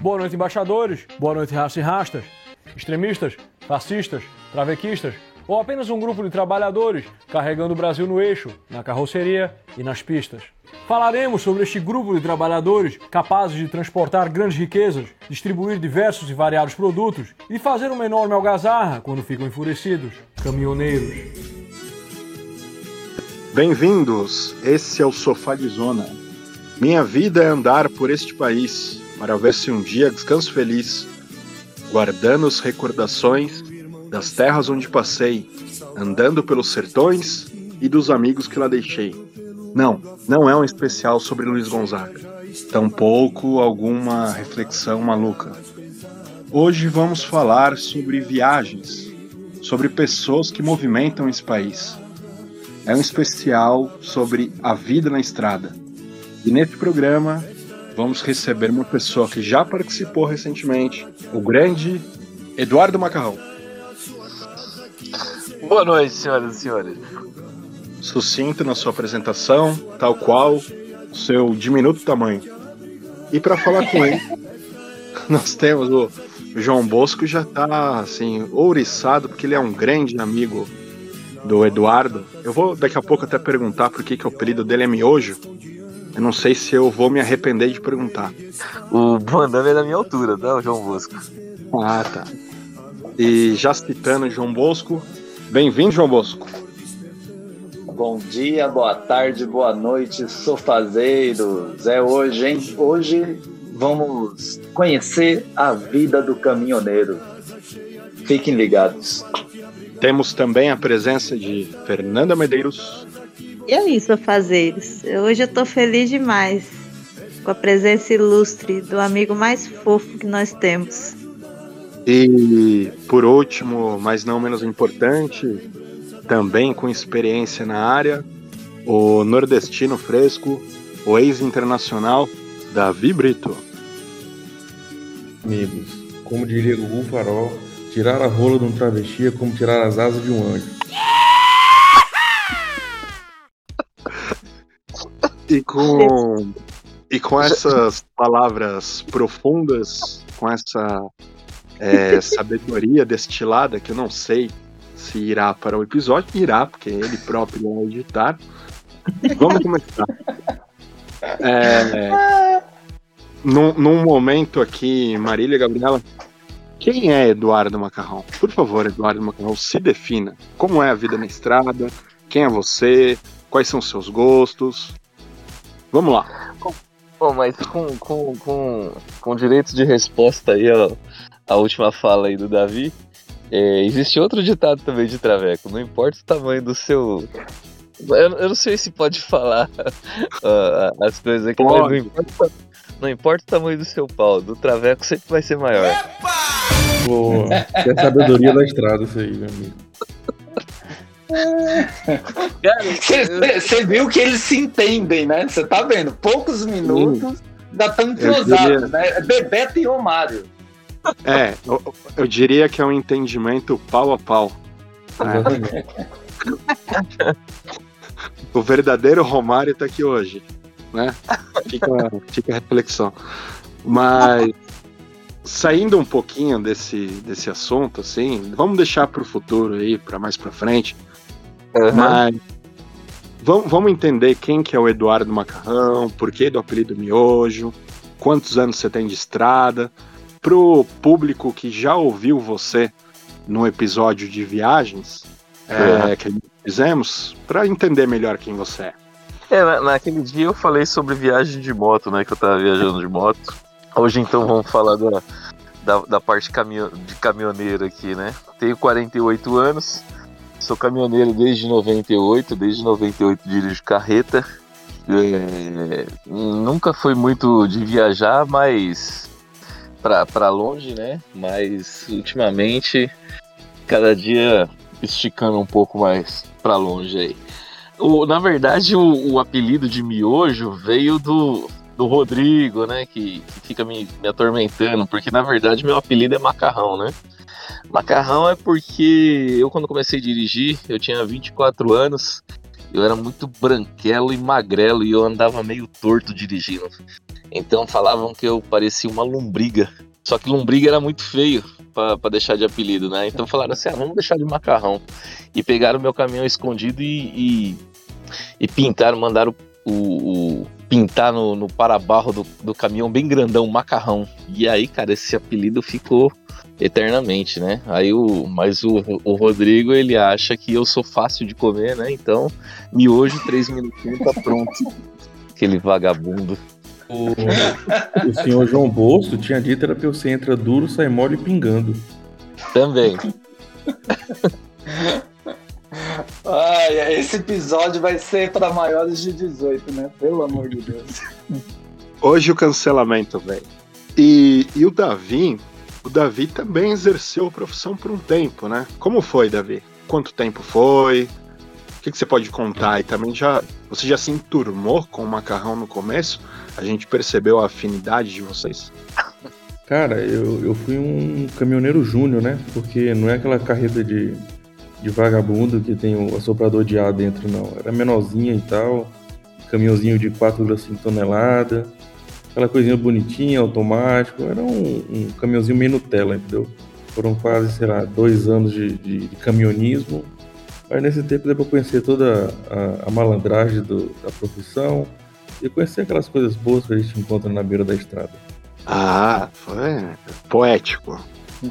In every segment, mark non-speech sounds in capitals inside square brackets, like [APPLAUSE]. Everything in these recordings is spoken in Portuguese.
Boa noite, embaixadores. Boa noite, raça e rastas. Extremistas, fascistas, travequistas ou apenas um grupo de trabalhadores carregando o Brasil no eixo, na carroceria e nas pistas. Falaremos sobre este grupo de trabalhadores capazes de transportar grandes riquezas, distribuir diversos e variados produtos e fazer uma enorme algazarra quando ficam enfurecidos. Caminhoneiros. Bem-vindos, esse é o Sofá de Zona. Minha vida é andar por este país para ver se um dia descanso feliz, guardando as recordações das terras onde passei, andando pelos sertões e dos amigos que lá deixei. Não, não é um especial sobre Luiz Gonzaga, tampouco alguma reflexão maluca. Hoje vamos falar sobre viagens, sobre pessoas que movimentam esse país. É um especial sobre a vida na estrada. E nesse programa vamos receber uma pessoa que já participou recentemente, o grande Eduardo Macarrão. Boa noite, senhoras e senhores. Sucinto na sua apresentação, tal qual o seu diminuto tamanho. E para falar com ele, [LAUGHS] nós temos o João Bosco já tá assim, ouriçado, porque ele é um grande amigo do Eduardo. Eu vou daqui a pouco até perguntar por que, que o apelido dele é Miojo. Eu não sei se eu vou me arrepender de perguntar. O Bandana é da minha altura, tá, o João Bosco? Ah, tá. E já citando João Bosco, bem-vindo, João Bosco. Bom dia, boa tarde, boa noite, sofazeiros. É hoje, hein? Hoje vamos conhecer a vida do caminhoneiro. Fiquem ligados. Temos também a presença de Fernanda Medeiros. E aí, sofazeiros? Hoje eu tô feliz demais com a presença ilustre do amigo mais fofo que nós temos. E por último, mas não menos importante, também com experiência na área, o nordestino fresco, o ex-internacional Davi Brito. Amigos, como diria Gugu Farol, tirar a rola de um travesti é como tirar as asas de um anjo. E com, e com essas palavras profundas, com essa é, [LAUGHS] sabedoria destilada, que eu não sei se irá para o episódio, irá, porque ele próprio vai editar. Vamos começar. É, num, num momento aqui, Marília e Gabriela, quem é Eduardo Macarrão? Por favor, Eduardo Macarrão, se defina. Como é a vida na estrada? Quem é você? Quais são os seus gostos? Vamos lá. Bom, mas com, com, com, com direito de resposta aí ó, a última fala aí do Davi, é, existe outro ditado também de Traveco, não importa o tamanho do seu. Eu, eu não sei se pode falar [LAUGHS] uh, as coisas aqui, mas não importa, não importa o tamanho do seu pau, do Traveco sempre vai ser maior. Pô, é sabedoria da estrada isso aí, meu amigo. Você [LAUGHS] viu que eles se entendem, né? Você tá vendo? Poucos minutos, ainda estão entrosados, né? Bebeto e Romário. É, eu, eu, diria que é um entendimento pau a pau. Né? o verdadeiro Romário tá aqui hoje, né? Fica, fica a reflexão. Mas saindo um pouquinho desse, desse assunto, assim, vamos deixar para o futuro aí, para mais para frente. Uhum. Mas vamos, vamos entender quem que é o Eduardo Macarrão, por que do apelido Miojo, quantos anos você tem de estrada, pro público que já ouviu você no episódio de viagens uhum. é, que fizemos, para entender melhor quem você é. É, na, naquele dia eu falei sobre viagem de moto, né? Que eu tava viajando de moto. Hoje então vamos falar da, da, da parte de caminhoneiro aqui, né? Tenho 48 anos, sou caminhoneiro desde 98, desde 98 dirijo carreta. É, nunca foi muito de viajar, mas para longe, né? Mas ultimamente, cada dia esticando um pouco mais para longe aí. O, na verdade, o, o, apelido de miojo veio do, do Rodrigo, né? Que, que fica me, me atormentando, porque na verdade meu apelido é macarrão, né? Macarrão é porque eu, quando comecei a dirigir, eu tinha 24 anos, eu era muito branquelo e magrelo e eu andava meio torto dirigindo. Então falavam que eu parecia uma lombriga. Só que lombriga era muito feio para deixar de apelido, né? Então falaram assim: ah, vamos deixar de macarrão. E pegaram meu caminhão escondido e, e, e pintaram, mandaram o, o pintar no, no parabarro do, do caminhão bem grandão, macarrão. E aí, cara, esse apelido ficou eternamente, né? Aí o, mas o, o Rodrigo ele acha que eu sou fácil de comer, né? Então, miojo, três minutinhos tá pronto. Aquele vagabundo. O, o senhor João Bolso tinha dito era que você entra duro, sai mole pingando. Também. Ai, esse episódio vai ser para maiores de 18, né? Pelo amor de Deus. Hoje o cancelamento, velho. E, e o Davi, o Davi também exerceu a profissão por um tempo, né? Como foi, Davi? Quanto tempo foi? O que, que você pode contar? E também já você já se enturmou com o macarrão no começo? A gente percebeu a afinidade de vocês? Cara, eu, eu fui um caminhoneiro júnior, né? Porque não é aquela carreta de, de vagabundo que tem o assoprador de ar dentro, não. Era menorzinha e tal, caminhãozinho de 4,5 toneladas aquela coisinha bonitinha, automático. Era um, um caminhãozinho meio Nutella, entendeu? Foram quase, sei lá, dois anos de, de, de caminhonismo. Mas nesse tempo deu pra conhecer toda a, a malandragem do, da profissão e conhecer aquelas coisas boas que a gente encontra na beira da estrada. Ah, foi poético.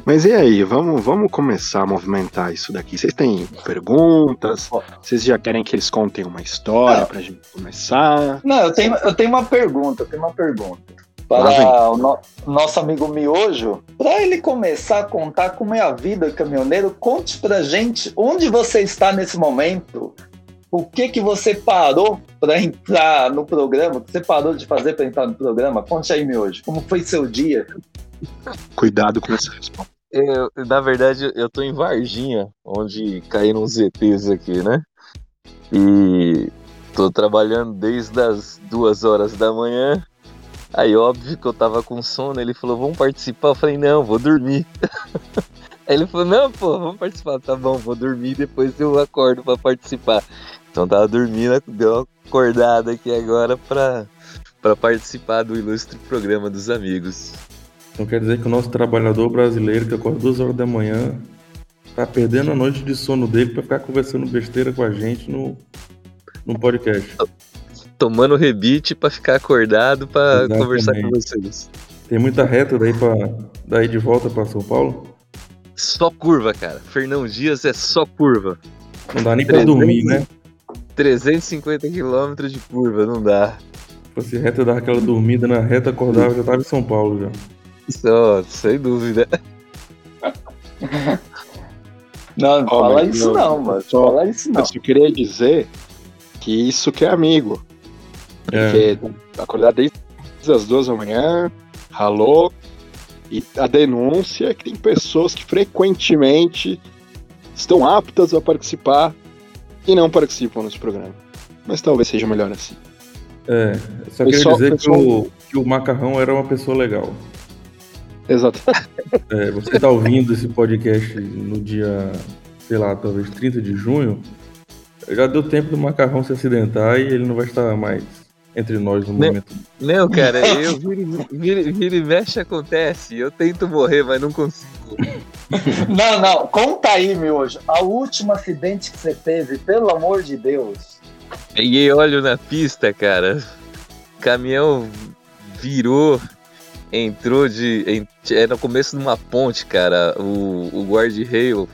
Mas e aí, vamos, vamos começar a movimentar isso daqui. Vocês têm perguntas? Vocês já querem que eles contem uma história Não. pra gente começar? Não, eu tenho, eu tenho uma pergunta, eu tenho uma pergunta. Para o no, nosso amigo Miojo, para ele começar a contar como é a vida caminhoneiro, conte pra gente onde você está nesse momento, o que que você parou para entrar no programa, o que você parou de fazer para entrar no programa? Conte aí, Miojo, como foi seu dia? Cuidado com essa resposta. Eu, na verdade, eu tô em Varginha, onde caíram os ETs aqui, né? E tô trabalhando desde as duas horas da manhã. Aí, óbvio que eu tava com sono, ele falou, vamos participar? Eu falei, não, vou dormir. [LAUGHS] Aí ele falou, não, pô, vamos participar. Tá bom, vou dormir, depois eu acordo para participar. Então tava dormindo, deu uma acordada aqui agora pra, pra participar do ilustre programa dos amigos. Então quer dizer que o nosso trabalhador brasileiro que acorda duas horas da manhã tá perdendo a noite de sono dele para ficar conversando besteira com a gente no, no podcast. Tomando rebite para ficar acordado para conversar com vocês. Tem muita reta daí para daí de volta para São Paulo? Só curva, cara. Fernão Dias é só curva. Não dá nem para dormir, né? 350 quilômetros de curva, não dá. Se fosse reta, eu dava aquela dormida na reta, acordava, já tava em São Paulo já. Só, sem dúvida. [LAUGHS] Não, não oh, fala isso não, mano. Só, fala isso não. Eu só queria dizer que isso que é amigo. É. Porque acordar desde as duas da manhã, ralou, e a denúncia é que tem pessoas que frequentemente estão aptas a participar e não participam nesse programa. Mas talvez seja melhor assim. É, só queria dizer pessoal... que, o, que o Macarrão era uma pessoa legal. Exato. É, você está ouvindo esse podcast no dia, sei lá, talvez 30 de junho. Já deu tempo do macarrão se acidentar e ele não vai estar mais entre nós no não, momento. Não, cara, eu vira, vira, e mexe acontece. Eu tento morrer, mas não consigo. Não, não, conta aí, meu hoje. A última acidente que você teve, pelo amor de Deus. Peguei óleo na pista, cara. caminhão virou entrou de. é no começo de uma ponte, cara. O, o guard-rail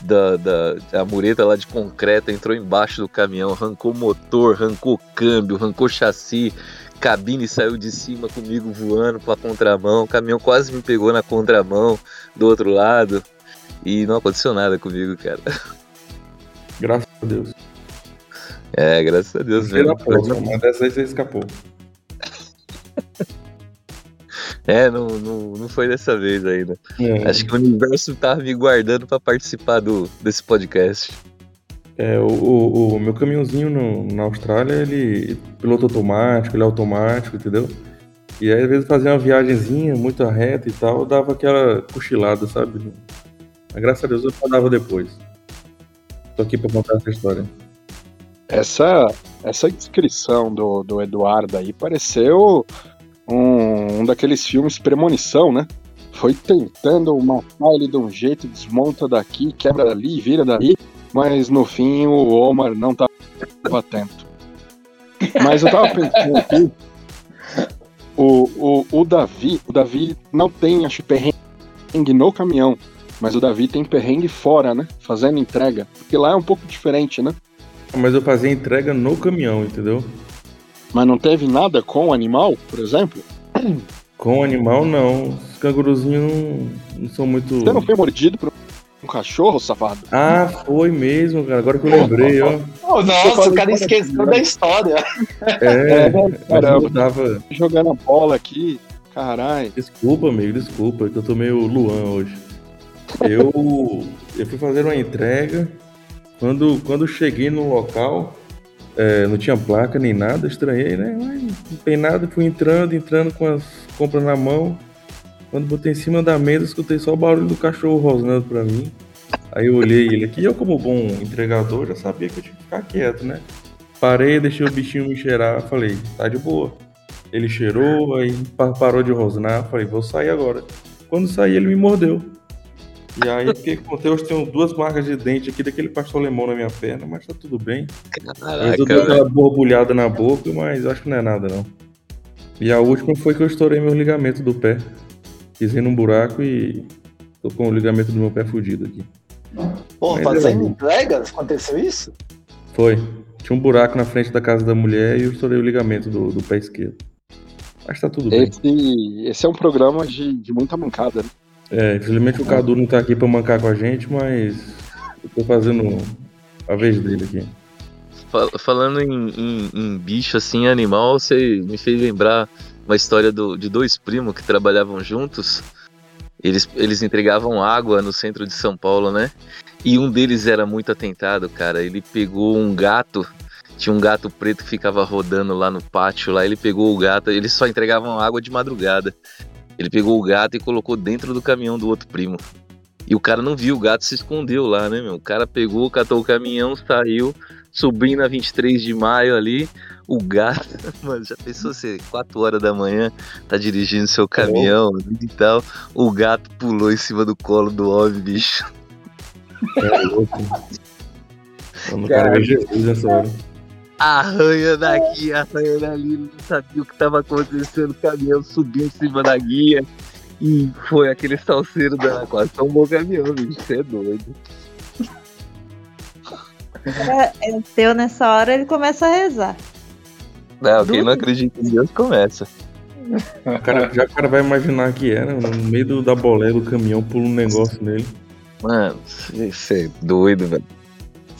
da, da a mureta lá de concreto entrou embaixo do caminhão, arrancou motor, arrancou câmbio, arrancou chassi, cabine saiu de cima comigo voando pra contramão, o caminhão quase me pegou na contramão do outro lado e não aconteceu nada comigo, cara. Graças a Deus. É, graças a Deus mesmo. Uma dessas aí você escapou. É, não, não, não foi dessa vez ainda. É. Acho que o universo tava me guardando para participar do, desse podcast. É, o, o, o meu caminhãozinho no, na Austrália, ele piloto automático, ele é automático, entendeu? E aí, às vezes, fazia uma viagemzinha muito reta e tal, dava aquela cochilada, sabe? Mas, graças a Deus eu falava depois. Tô aqui pra contar essa história. Essa, essa descrição do, do Eduardo aí pareceu um, um daqueles filmes premonição, né? Foi tentando matar ele de um jeito, desmonta daqui, quebra dali, vira dali, mas no fim o Omar não estava atento. Mas eu tava pensando aqui, o, o, o Davi, o Davi não tem, acho, perrengue no caminhão, mas o Davi tem perrengue fora, né? Fazendo entrega. Porque lá é um pouco diferente, né? Mas eu fazia entrega no caminhão, entendeu? Mas não teve nada com o animal, por exemplo? Com o animal, não. Os canguruzinhos não, não são muito. Você não foi mordido por um cachorro, safado? Ah, foi mesmo, cara. Agora que eu lembrei, ó. Oh, nossa, o cara esqueceu da história. É, [LAUGHS] mas eu tava. Jogando a bola aqui, caralho. Desculpa, amigo, desculpa, que eu tô meio Luan hoje. Eu, eu fui fazer uma entrega. Quando, quando cheguei no local, é, não tinha placa nem nada, estranhei, né? Mas não tem nada, fui entrando, entrando com as compras na mão. Quando botei em cima da mesa, escutei só o barulho do cachorro rosnando pra mim. Aí eu olhei ele aqui, eu como bom entregador já sabia que eu tinha que ficar quieto, né? Parei, deixei o bichinho me cheirar, falei, tá de boa. Ele cheirou, aí parou de rosnar, falei, vou sair agora. Quando saí, ele me mordeu. E aí, o que aconteceu? Eu tenho duas marcas de dente aqui daquele pastor alemão na minha perna, mas tá tudo bem. Caraca, eu dei aquela borbulhada na boca, mas acho que não é nada, não. E a última foi que eu estourei meu ligamento do pé. Pisei num buraco e tô com o ligamento do meu pé fudido aqui. Pô, fazendo entregas? Aconteceu isso? Foi. Tinha um buraco na frente da casa da mulher e eu estourei o ligamento do, do pé esquerdo. Mas tá tudo esse, bem. Esse é um programa de, de muita mancada, né? É, infelizmente o Cadu não tá aqui pra mancar com a gente, mas eu tô fazendo a vez dele aqui. Falando em, em, em bicho, assim, animal, você me fez lembrar uma história do, de dois primos que trabalhavam juntos. Eles, eles entregavam água no centro de São Paulo, né? E um deles era muito atentado, cara. Ele pegou um gato, tinha um gato preto que ficava rodando lá no pátio. Lá ele pegou o gato, eles só entregavam água de madrugada. Ele pegou o gato e colocou dentro do caminhão do outro primo. E o cara não viu, o gato se escondeu lá, né, meu? O cara pegou, catou o caminhão, saiu, subindo na 23 de maio ali. O gato, [LAUGHS] mano, já pensou você, 4 horas da manhã, tá dirigindo seu caminhão e tal. O gato pulou em cima do colo do homem, bicho. É louco. Vê Jesus nessa hora arranha daqui, arranha dali, não sabia o que estava acontecendo, o caminhão subiu em cima da guia e foi aquele salseiro da quase tão bom caminhão, bicho, você é doido. É, é, deu nessa hora, ele começa a rezar. Não, quem não acredita em Deus começa. O cara, já o cara vai imaginar que era, no meio da bolé do caminhão, pula um negócio nele. Mano, você é doido, velho.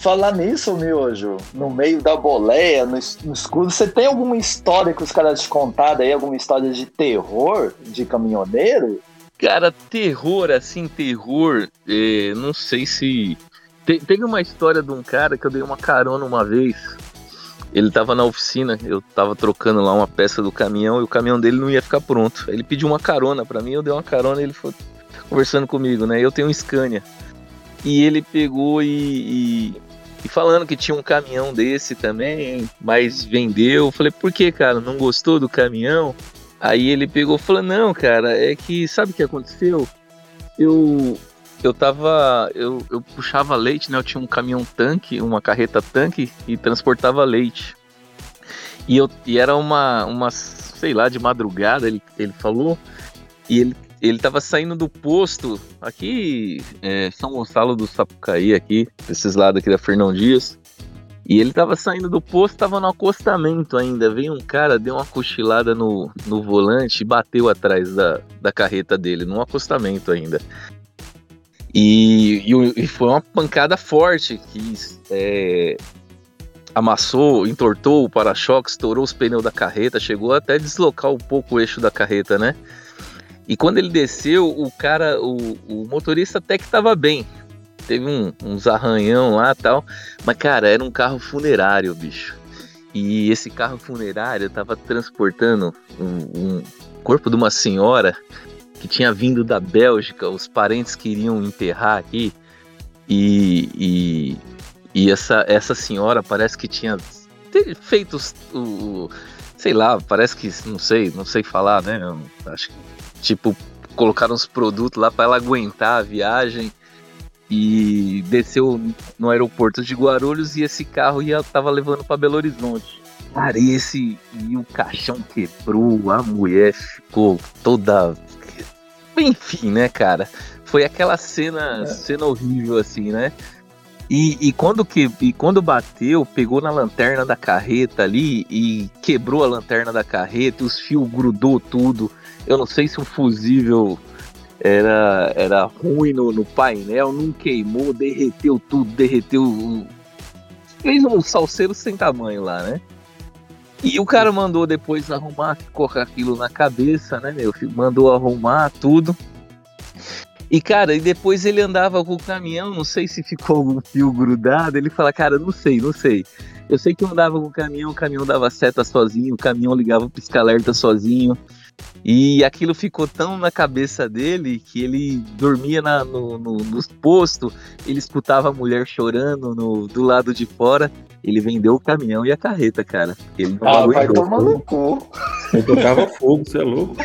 Falar nisso, Miojo, no meio da boleia, no, no escuro, você tem alguma história que os caras te contaram aí? Alguma história de terror de caminhoneiro? Cara, terror, assim, terror, é, não sei se. Te, teve uma história de um cara que eu dei uma carona uma vez. Ele tava na oficina, eu tava trocando lá uma peça do caminhão e o caminhão dele não ia ficar pronto. Ele pediu uma carona para mim, eu dei uma carona e ele foi conversando comigo, né? Eu tenho um Scania. E ele pegou e, e e falando que tinha um caminhão desse também, mas vendeu. Eu falei, por que, cara? Não gostou do caminhão? Aí ele pegou e falou, não, cara, é que sabe o que aconteceu? Eu eu tava. Eu, eu puxava leite, né? Eu tinha um caminhão tanque, uma carreta tanque e transportava leite. E, eu, e era uma, uma, sei lá, de madrugada, ele, ele falou. E ele ele tava saindo do posto aqui, é, São Gonçalo do Sapucaí, aqui, esses lados aqui da Fernão Dias. E ele tava saindo do posto, tava no acostamento ainda. Veio um cara, deu uma cochilada no, no volante e bateu atrás da, da carreta dele, num acostamento ainda. E, e, e foi uma pancada forte que é, amassou, entortou o para-choque, estourou os pneus da carreta, chegou até deslocar um pouco o eixo da carreta, né? E quando ele desceu, o cara, o, o motorista até que tava bem. Teve um, uns arranhão lá tal. Mas, cara, era um carro funerário, bicho. E esse carro funerário tava transportando um, um corpo de uma senhora que tinha vindo da Bélgica. Os parentes queriam enterrar aqui. E, e, e essa, essa senhora parece que tinha feito o, sei lá, parece que, não sei, não sei falar, né? Eu acho que, tipo, colocaram uns produtos lá para ela aguentar a viagem e desceu no aeroporto de Guarulhos e esse carro ia tava levando para Belo Horizonte. Cara, e esse e o caixão quebrou, a mulher ficou toda enfim, né, cara? Foi aquela cena, é. cena horrível assim, né? E, e, quando que, e quando bateu, pegou na lanterna da carreta ali e quebrou a lanterna da carreta, os fios grudou tudo. Eu não sei se o fusível era, era ruim no, no painel, não queimou, derreteu tudo, derreteu. Fez um salseiro sem tamanho lá, né? E o cara mandou depois arrumar, colocar aquilo na cabeça, né, meu? Mandou arrumar tudo. E, cara, e depois ele andava com o caminhão, não sei se ficou algum fio grudado. Ele fala, cara, não sei, não sei. Eu sei que eu andava com o caminhão, o caminhão dava seta sozinho, o caminhão ligava o pisca-alerta sozinho. E aquilo ficou tão na cabeça dele que ele dormia na, no, no, nos postos, ele escutava a mulher chorando no, do lado de fora. Ele vendeu o caminhão e a carreta, cara. Ele não ah, vai tomar no cu. Eu tocava fogo, você é louco.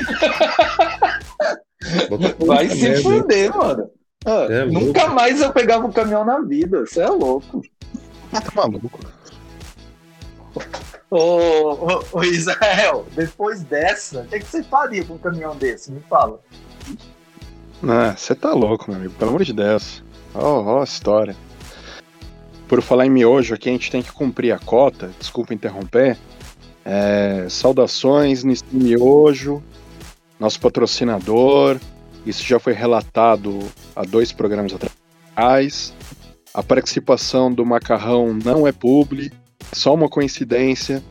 Vai se merda. fuder, mano. Ah, é nunca louco. mais eu pegava um caminhão na vida. Você é louco. Tá maluco. Ô, ô, ô, Israel, depois dessa, o que, que, você faria com um caminhão desse? Me fala. Você tá louco, meu amigo. Pelo amor de Deus. Ó, oh, oh, a história. Por falar em miojo aqui, a gente tem que cumprir a cota. Desculpa interromper. É, saudações, Nissin Miojo nosso patrocinador. Isso já foi relatado há dois programas atrás. A participação do Macarrão não é publi, é só uma coincidência.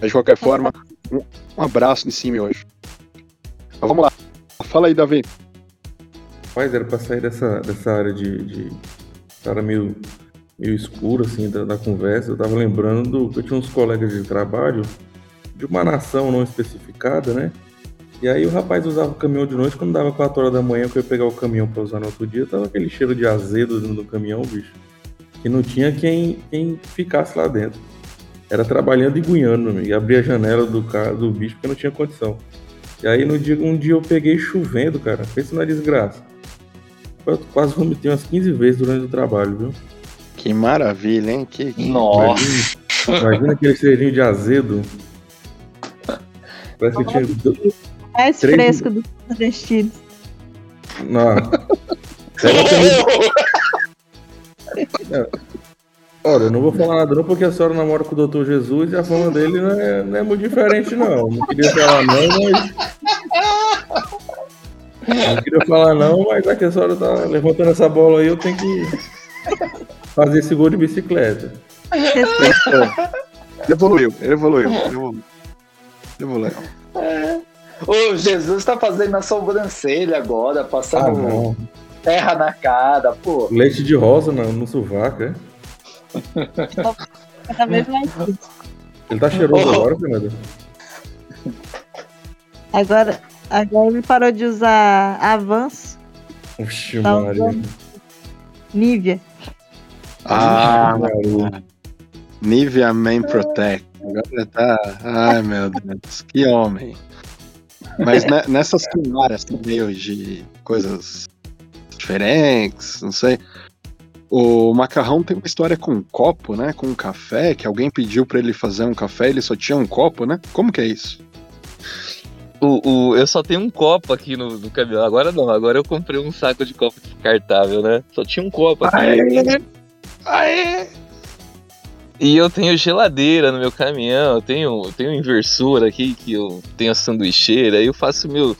Mas de qualquer forma, um, um abraço de cima hoje. Mas vamos lá. Fala aí, Davi. Rapaz, era pra sair dessa, dessa área de. de área meio, meio escura, assim, da, da conversa. Eu tava lembrando que eu tinha uns colegas de trabalho de uma nação não especificada, né? E aí o rapaz usava o caminhão de noite, quando dava 4 horas da manhã, que eu ia pegar o caminhão pra usar no outro dia, tava aquele cheiro de azedo dentro do caminhão, bicho. Que não tinha quem, quem ficasse lá dentro. Era trabalhando e gunhando, e abria a janela do, carro, do bicho porque não tinha condição. E aí no dia, um dia eu peguei chovendo, cara. Pensa na desgraça. Eu quase vomitei umas 15 vezes durante o trabalho, viu? Que maravilha, hein? Que... Nossa! Imagina, imagina aquele cheirinho de azedo. Parece que tinha mais Três... fresco dos nordestinos. Não. [LAUGHS] [LAUGHS] Olha, eu não vou falar nada não, porque a senhora namora com o doutor Jesus e a fama dele não é, não é muito diferente, não. Não queria falar não, mas... Não queria falar não, mas já que a senhora tá levantando essa bola aí, eu tenho que fazer esse gol de bicicleta. Evoluiu, evoluiu, evoluiu. Evoluiu. É. O Jesus tá fazendo a sobrancelha agora, passando ah, terra na cara, pô. Leite de rosa no, no sovaco, é? Cada vez mais Ele tá cheiroso agora, Fernanda? Agora, agora ele parou de usar avanço. Oxi, tá Maria. Nivea. Ah, Maria. Nivea Man Protect. Agora tá. Ai, meu Deus. Que homem. Mas nessas culinárias meio de coisas diferentes, não sei. O macarrão tem uma história com um copo, né? Com um café, que alguém pediu para ele fazer um café, ele só tinha um copo, né? Como que é isso? O, o, eu só tenho um copo aqui no, no caminhão. Agora não, agora eu comprei um saco de copo descartável, né? Só tinha um copo aqui. Aê! Aê! E eu tenho geladeira no meu caminhão, eu tenho, eu tenho inversor aqui, que eu tenho a sanduicheira, eu faço meu,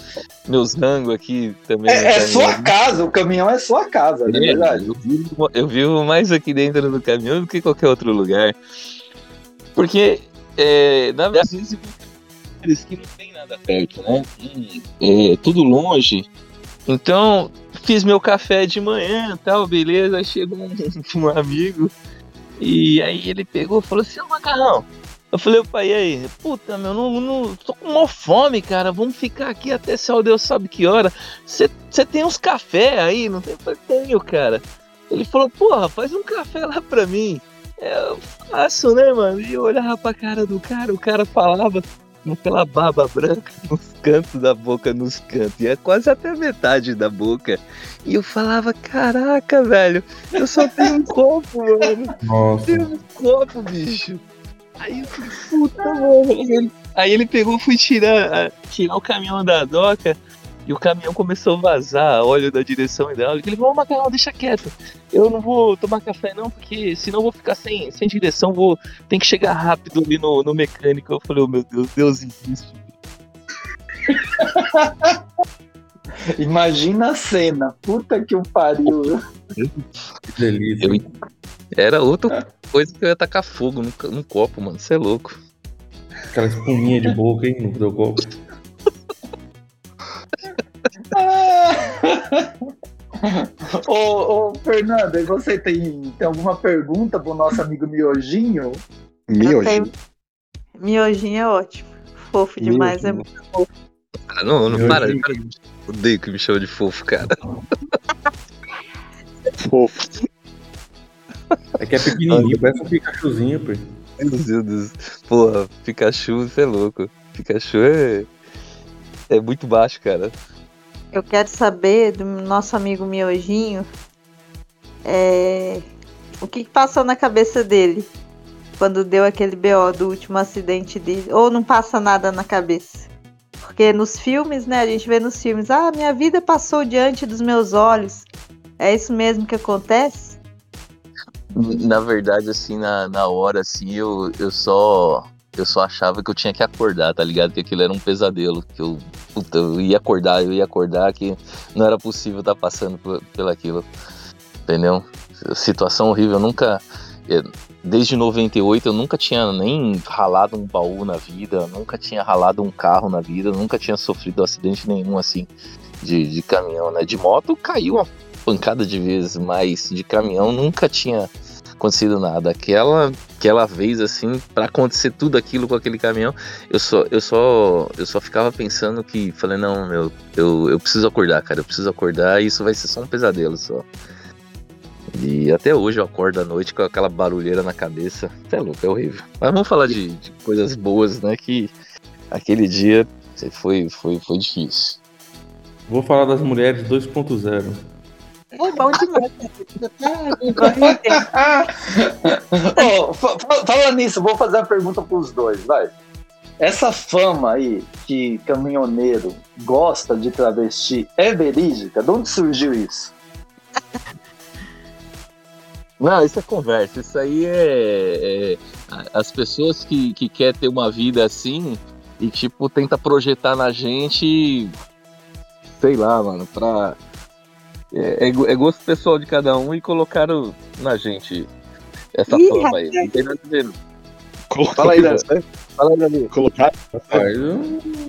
meus rangos aqui também. É, é sua casa, o caminhão é sua casa, é, verdade. Eu vivo, eu vivo, mais aqui dentro do caminhão do que qualquer outro lugar. Porque, é, na verdade, lugares que não tem nada perto, né? é tudo longe. Então, fiz meu café de manhã tal, beleza, chegou um, [LAUGHS] um amigo e aí ele pegou e falou assim, macarrão. Eu falei, pai, e aí? Puta, meu, não, não, tô com maior fome, cara. Vamos ficar aqui até o Deus sabe que hora. Você tem uns café aí? Não tem? Eu tenho, cara. Ele falou, porra, faz um café lá pra mim. É, eu faço, né, mano? E eu olhava pra cara do cara, o cara falava, aquela baba branca nos cantos da boca, nos cantos. E é quase até metade da boca. E eu falava, caraca, velho, eu só tenho um copo, mano. Nossa. Tenho um copo, bicho. Aí eu falei, puta, mano. Aí ele, pegou, fui tirar, tirar o caminhão da doca. E o caminhão começou a vazar óleo da direção hidráulica. Ele falou, ô Macarrão, deixa quieto. Eu não vou tomar café não, porque senão eu vou ficar sem, sem direção, vou tem que chegar rápido ali no, no mecânico. Eu falei, oh meu Deus, Deus existe. [LAUGHS] Imagina a cena. Puta que o pariu. Que delícia. Eu- Era outra coisa que eu ia tacar fogo num, copo, mano. Você é louco. Aquela espuminha de boca, hein, no teu copo. [LAUGHS] ô, ô, Fernanda, você tem, tem alguma pergunta pro nosso amigo Miojinho? Miojo. tenho- Miojinho é ótimo. Fofo demais, é Miojinho. muito Ah, não, não para. para. Odeio que me chama de fofo, cara. Fofo. É que é pequenininho, parece um Pikachuzinho, pô. Meu Deus. Porra, Pikachu, você é louco. Pikachu é. É muito baixo, cara. Eu quero saber do nosso amigo Miojinho é, o que, que passou na cabeça dele quando deu aquele BO do último acidente dele. Ou não passa nada na cabeça. Porque nos filmes, né? A gente vê nos filmes, ah, minha vida passou diante dos meus olhos. É isso mesmo que acontece? Na verdade, assim, na, na hora, assim, eu, eu só. Eu só achava que eu tinha que acordar, tá ligado? Que aquilo era um pesadelo. Que eu. Puta, eu ia acordar, eu ia acordar, que não era possível estar passando por, pelo aquilo. Entendeu? Situação horrível. Eu nunca. eh, Desde 98 eu nunca tinha nem ralado um baú na vida, nunca tinha ralado um carro na vida, nunca tinha sofrido acidente nenhum assim de, de caminhão, né? De moto caiu uma pancada de vezes, mas de caminhão nunca tinha acontecido nada. Aquela, aquela vez assim, para acontecer tudo aquilo com aquele caminhão, eu só, eu só, eu só ficava pensando que, falei não, meu, eu, eu preciso acordar, cara, eu preciso acordar e isso vai ser só um pesadelo só. E até hoje eu acordo à noite com aquela barulheira na cabeça. Você é louco, é horrível. Mas vamos falar de, de coisas boas, né? Que aquele dia foi, foi, foi difícil. Vou falar das mulheres 2.0. É bom demais. [LAUGHS] Ô, fa- fa- falando nisso, vou fazer a pergunta pros dois, vai. Essa fama aí que caminhoneiro gosta de travesti é verídica? De onde surgiu isso? Não, isso é conversa. Isso aí é. é- as pessoas que, que quer ter uma vida assim e, tipo, tenta projetar na gente. Sei lá, mano, pra. É, é é gosto pessoal de cada um e colocaram na gente essa Ih, fama aí. Não tem nada a ver. Colocou Fala aí, Dan. Fala aí. Colocar Rapaz, eu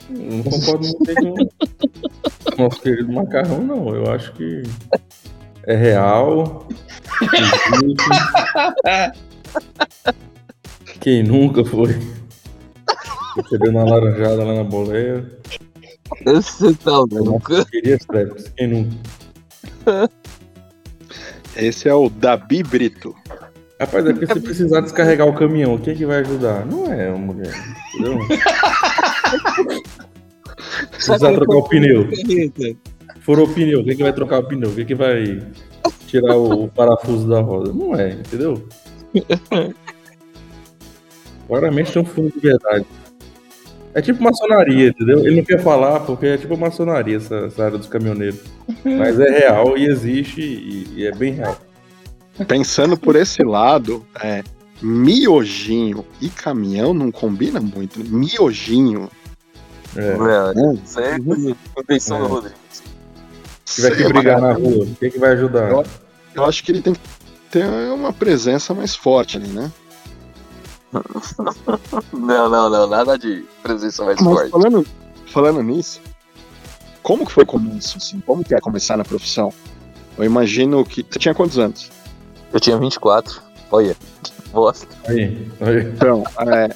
não concordo muito com o nosso querido macarrão, não. Eu acho que é real. [LAUGHS] Quem nunca foi? Recebeu uma laranjada lá na boleia. Você tá Eu louco. queria straps. Quem nunca? Esse é o Dabi Brito. Rapaz, é porque se precisar descarregar o caminhão, o que, é que vai ajudar? Não é uma mulher, entendeu? [LAUGHS] Se precisar trocar o pneu. Furou o pneu, quem que vai trocar o pneu? Quem que vai tirar o, o parafuso da roda? Não é, entendeu? [LAUGHS] Claramente tem um fundo de verdade. É tipo maçonaria, entendeu? Ele não quer falar porque é tipo maçonaria essa, essa área dos caminhoneiros. Mas é real e existe e, e é bem real. Pensando por esse lado, é, miojinho e caminhão não combina muito. né? Miojinho. É. Não, isso aí é convenção É. do Rodrigo. Se tiver que brigar na rua, o que, que vai ajudar? Eu- Eu acho que ele tem que ter uma presença mais forte ali, né? [LAUGHS] Não, não, não, nada de presença mais Mas forte. falando, falando nisso, como que foi o começo, assim? Como que é começar na profissão? Eu imagino que... Você tinha quantos anos? Eu tinha 24. Olha, bosta. Aí, aí. Então, é,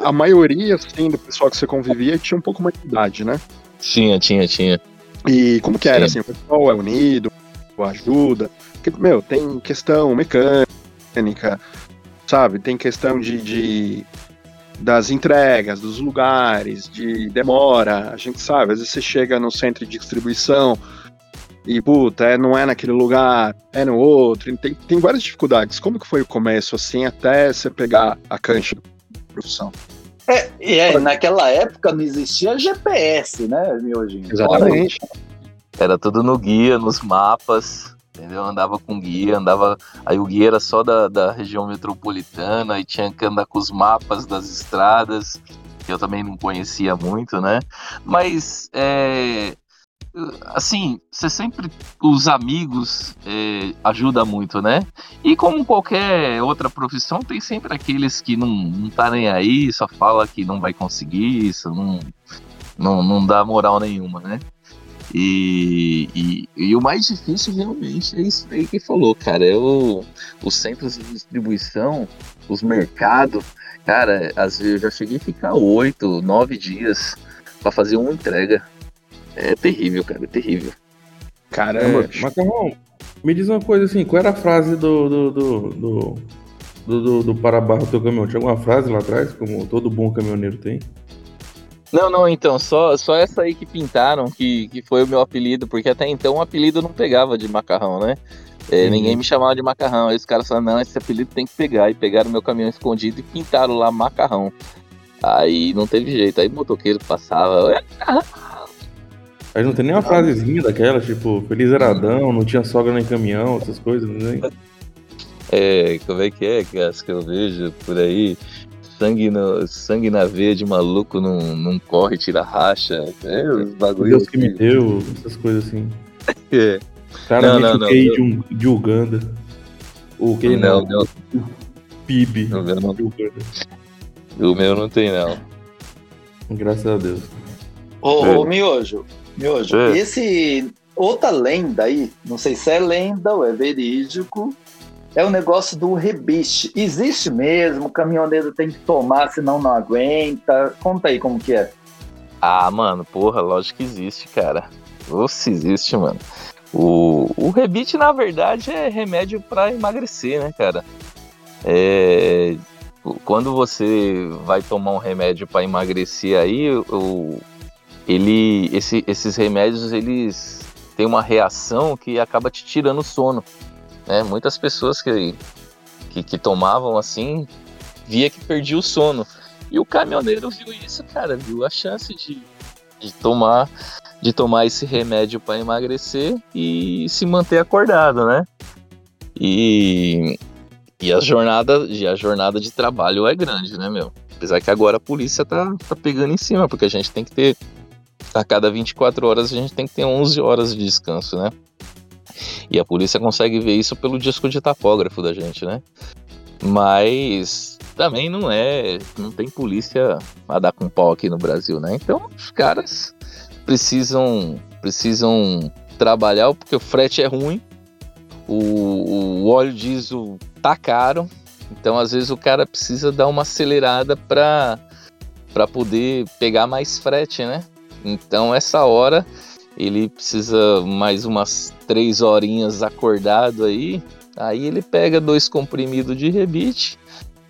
a maioria, assim, do pessoal que você convivia tinha um pouco mais de idade, né? Tinha, tinha, tinha. E como que era, Sim. assim? O pessoal é unido, ajuda? Porque, meu, tem questão mecânica, sabe? Tem questão de, de, das entregas, dos lugares, de demora. A gente sabe, às vezes você chega no centro de distribuição e, puta, é, não é naquele lugar, é no outro. Tem, tem várias dificuldades. Como que foi o começo, assim, até você pegar a cancha da profissão? É, e é, naquela época não existia GPS, né, Miojinho? Exatamente. Era tudo no guia, nos mapas, entendeu? Andava com guia, andava. Aí o guia era só da, da região metropolitana, aí tinha que andar com os mapas das estradas, que eu também não conhecia muito, né? Mas é, assim, você sempre. Os amigos é, ajuda muito, né? E como qualquer outra profissão, tem sempre aqueles que não, não tá nem aí, só fala que não vai conseguir isso, não, não, não dá moral nenhuma, né? E, e, e, o mais difícil realmente é isso aí que falou, cara. É o, os centros de distribuição, os mercados. Cara, às vezes eu já cheguei a ficar oito, nove dias para fazer uma entrega. É terrível, cara, é terrível. Caramba, é... Macarrão, me diz uma coisa assim, qual era a frase do, do, do, do, do, do, do para-barra do teu caminhão? Tinha alguma frase lá atrás, como todo bom caminhoneiro tem? Não, não, então, só, só essa aí que pintaram, que, que foi o meu apelido, porque até então o apelido não pegava de macarrão, né? É, uhum. Ninguém me chamava de macarrão. Aí os caras falaram, não, esse apelido tem que pegar. E pegaram meu caminhão escondido e pintaram lá macarrão. Aí não teve jeito. Aí o motoqueiro passava. Aí não tem nem uma frasezinha daquela, tipo, feliz eradão, não tinha sogra nem caminhão, essas coisas, não É, como é que é que as que eu vejo por aí? Sangue, no, sangue na veia de maluco não, não corre, tira racha. É, os bagulho. Deus que me deu, essas coisas assim. [LAUGHS] é. Cara, não, não, não, de, um, de Uganda. O que não? não. PIB. O meu não, o meu não tem, não. Graças a Deus. Ô, é. ô Miojo, Miojo, é. esse outra lenda aí, não sei se é lenda ou é verídico, é o negócio do rebite. Existe mesmo, o caminhoneiro tem que tomar, senão não aguenta. Conta aí como que é. Ah, mano, porra, lógico que existe, cara. Nossa, existe, mano. O, o rebite, na verdade, é remédio para emagrecer, né, cara? É, quando você vai tomar um remédio para emagrecer aí, o, ele, esse, esses remédios, eles têm uma reação que acaba te tirando o sono. Né? Muitas pessoas que, que, que tomavam assim via que perdia o sono. E o caminhoneiro viu isso, cara, viu a chance de, de tomar de tomar esse remédio para emagrecer e se manter acordado, né? E, e a jornada e a jornada de trabalho é grande, né, meu? Apesar que agora a polícia tá, tá pegando em cima, porque a gente tem que ter a cada 24 horas a gente tem que ter 11 horas de descanso, né? E a polícia consegue ver isso pelo disco de tapógrafo da gente, né? Mas também não é. Não tem polícia a dar com pau aqui no Brasil, né? Então os caras precisam, precisam trabalhar porque o frete é ruim, o, o óleo diesel tá caro, então às vezes o cara precisa dar uma acelerada para para poder pegar mais frete, né? Então essa hora ele precisa mais umas três horinhas acordado aí. Aí ele pega dois comprimidos de rebite,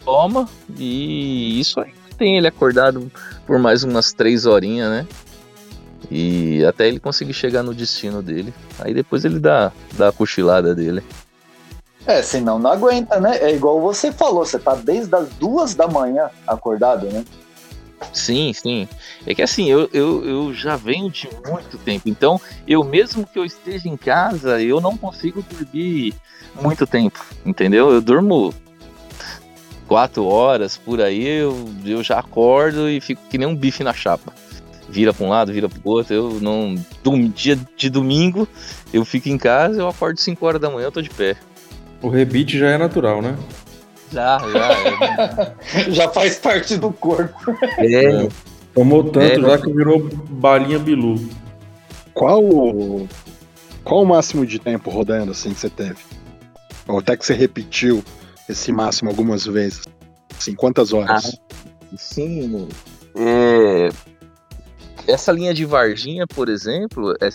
toma e isso aí tem ele acordado por mais umas três horinhas, né? E até ele conseguir chegar no destino dele. Aí depois ele dá, dá a cochilada dele. É, senão não aguenta, né? É igual você falou, você tá desde as duas da manhã acordado, né? Sim, sim. É que assim, eu, eu, eu já venho de muito tempo. Então, eu mesmo que eu esteja em casa, eu não consigo dormir muito tempo, entendeu? Eu durmo quatro horas por aí, eu, eu já acordo e fico que nem um bife na chapa. Vira para um lado, vira para outro. Eu não. Dia de domingo, eu fico em casa, eu acordo 5 horas da manhã, eu tô de pé. O rebite já é natural, né? Já, já. É. [LAUGHS] já faz parte do corpo. É. é. Tomou tanto é, já que virou balinha bilu. Qual qual o máximo de tempo rodando assim que você teve? Ou até que você repetiu esse máximo algumas vezes? Assim, quantas horas? Ah, sim. É, essa linha de Varginha, por exemplo, é,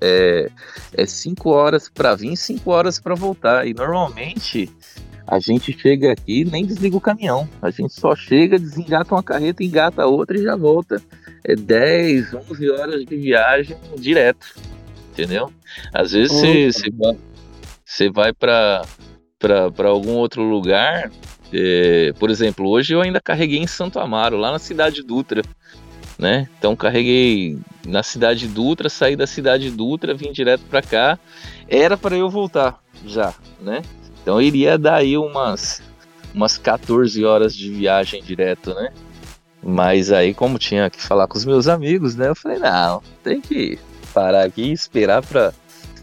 é, é cinco horas para vir, cinco horas para voltar. E normalmente A gente chega aqui e nem desliga o caminhão. A gente só chega, desengata uma carreta, engata outra e já volta. É 10, 11 horas de viagem direto. Entendeu? Às vezes você vai, você vai para algum outro lugar. É, por exemplo, hoje eu ainda carreguei em Santo Amaro, lá na cidade Dutra. Né? Então carreguei na cidade Dutra, saí da cidade Dutra, vim direto para cá. Era para eu voltar já, né? Então iria dar aí umas, umas 14 horas de viagem direto, né? Mas aí, como tinha que falar com os meus amigos, né? Eu falei, não, tem que parar aqui e esperar pra,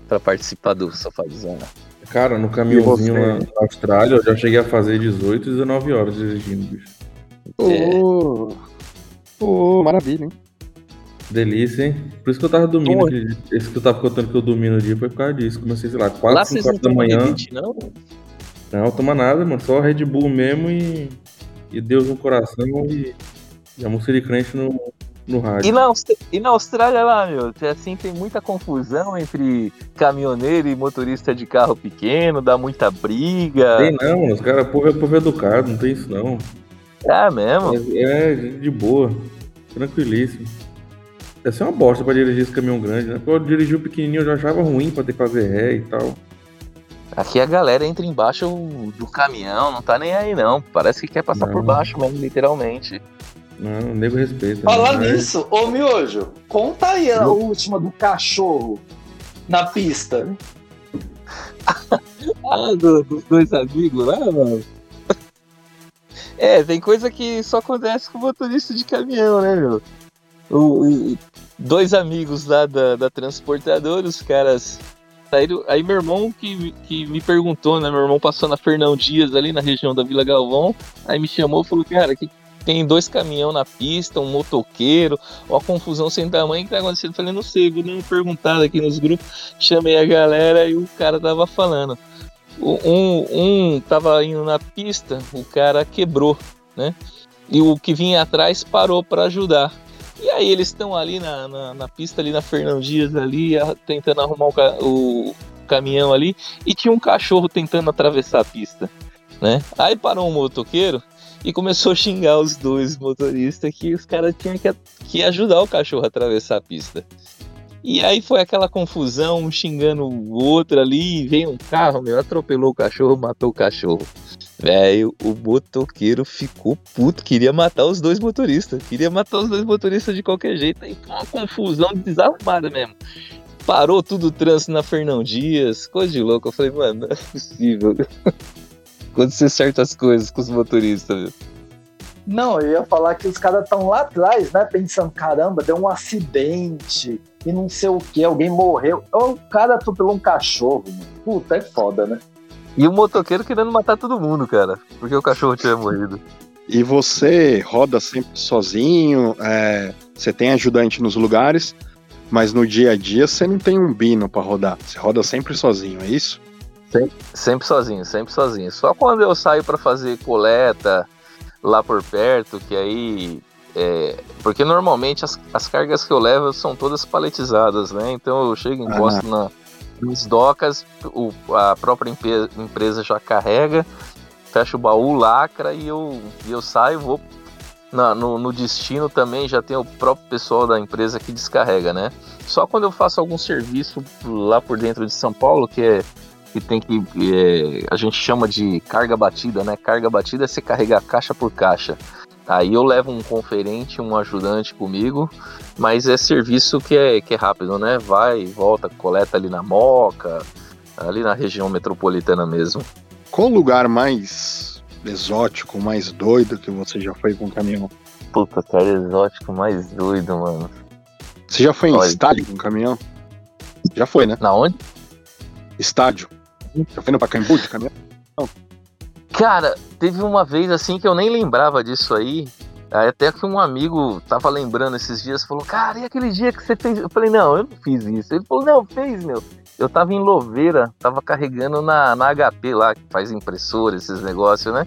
pra participar do Sofá de Zona. Cara, no caminhãozinho lá na Austrália, eu já cheguei a fazer 18 e 19 horas dirigindo, bicho. Ô, oh, oh, maravilha, hein? Delícia, hein? Por isso que eu tava dormindo. Esse que eu tava contando que eu dormi no dia foi por causa disso. Comecei, sei lá, 4, 5 horas da manhã. Rebite, não? não, toma nada, mano. Só Red Bull mesmo e, e Deus no coração e, e a música de crente no, no rádio. E na, e na Austrália lá, meu, assim, tem muita confusão entre caminhoneiro e motorista de carro pequeno, dá muita briga. Tem não. Os caras, povo é povo educado, não tem isso não. É mesmo? É, é de boa, tranquilíssimo. Deve ser uma bosta pra dirigir esse caminhão grande, né? Porque eu dirigi o pequenininho, eu já achava ruim pra ter que fazer ré e tal. Aqui a galera entra embaixo do caminhão, não tá nem aí não. Parece que quer passar não. por baixo mesmo, literalmente. Não, nego respeito. Falar né? nisso, ô Miojo, conta aí a última do cachorro na pista. [LAUGHS] ah, do, dos dois amigos lá, mano. É, tem coisa que só acontece com motorista de caminhão, né, meu? o, o, dois amigos lá da, da transportadora, os caras saíram. Aí meu irmão que, que me perguntou, né? Meu irmão passou na Fernão Dias ali na região da Vila Galvão. Aí me chamou e falou, cara, que tem dois caminhão na pista, um motoqueiro, uma confusão sem tamanho, que tá acontecendo? Falei, não sei, vou dar uma perguntada aqui nos grupos. Chamei a galera e o cara tava falando. Um, um tava indo na pista, o cara quebrou, né? E o que vinha atrás parou para ajudar. E aí eles estão ali na, na, na, pista, ali na Fernão Dias, ali, tentando arrumar o, o, caminhão ali, e tinha um cachorro tentando atravessar a pista, né? Aí parou um motoqueiro e começou a xingar os dois motoristas que os caras tinham que, que ajudar o cachorro a atravessar a pista. E aí foi aquela confusão, um xingando o outro ali, veio um carro, meu, atropelou o cachorro, matou o cachorro. Velho, o motoqueiro ficou puto, queria matar os dois motoristas. Queria matar os dois motoristas de qualquer jeito. Aí foi uma confusão desarrumada mesmo. Parou tudo o trânsito na Fernão Dias, coisa de louco. Eu falei, mano, não é possível. [LAUGHS] Acontecer certas coisas com os motoristas, viu? Não, eu ia falar que os caras estão lá atrás, né? Pensando, caramba, deu um acidente e não sei o que, alguém morreu. O cara atropelou um cachorro, mano. Puta, é foda, né? E o motoqueiro querendo matar todo mundo, cara, porque o cachorro tinha morrido. E você roda sempre sozinho, é, você tem ajudante nos lugares, mas no dia a dia você não tem um bino para rodar. Você roda sempre sozinho, é isso? Sempre, sempre sozinho, sempre sozinho. Só quando eu saio para fazer coleta lá por perto, que aí. É, porque normalmente as, as cargas que eu levo são todas paletizadas, né? Então eu chego, encosto ah. na, nas docas, o, a própria empresa já carrega, fecha o baú, lacra e eu, eu saio, vou na, no, no, destino também já tem o próprio pessoal da empresa que descarrega, né? Só quando eu faço algum serviço lá por dentro de São Paulo, que é que tem que é, a gente chama de carga batida, né? Carga batida é você carregar caixa por caixa. Aí eu levo um conferente, um ajudante comigo, mas é serviço que é, que é rápido, né? Vai, volta, coleta ali na Moca, ali na região metropolitana mesmo. Qual o lugar mais exótico, mais doido que você já foi com caminhão? Puta, cara, exótico mais doido, mano. Você já foi em Olha, estádio com caminhão? Já foi, né? Na onde? Estádio. Já foi no Pacaembu de caminhão? Não. Cara, teve uma vez assim que eu nem lembrava disso aí. Até que um amigo tava lembrando esses dias, falou, cara, e aquele dia que você fez? Eu falei, não, eu não fiz isso. Ele falou, não, fez, meu. Eu tava em Louveira, tava carregando na, na HP lá, que faz impressora, esses negócios, né?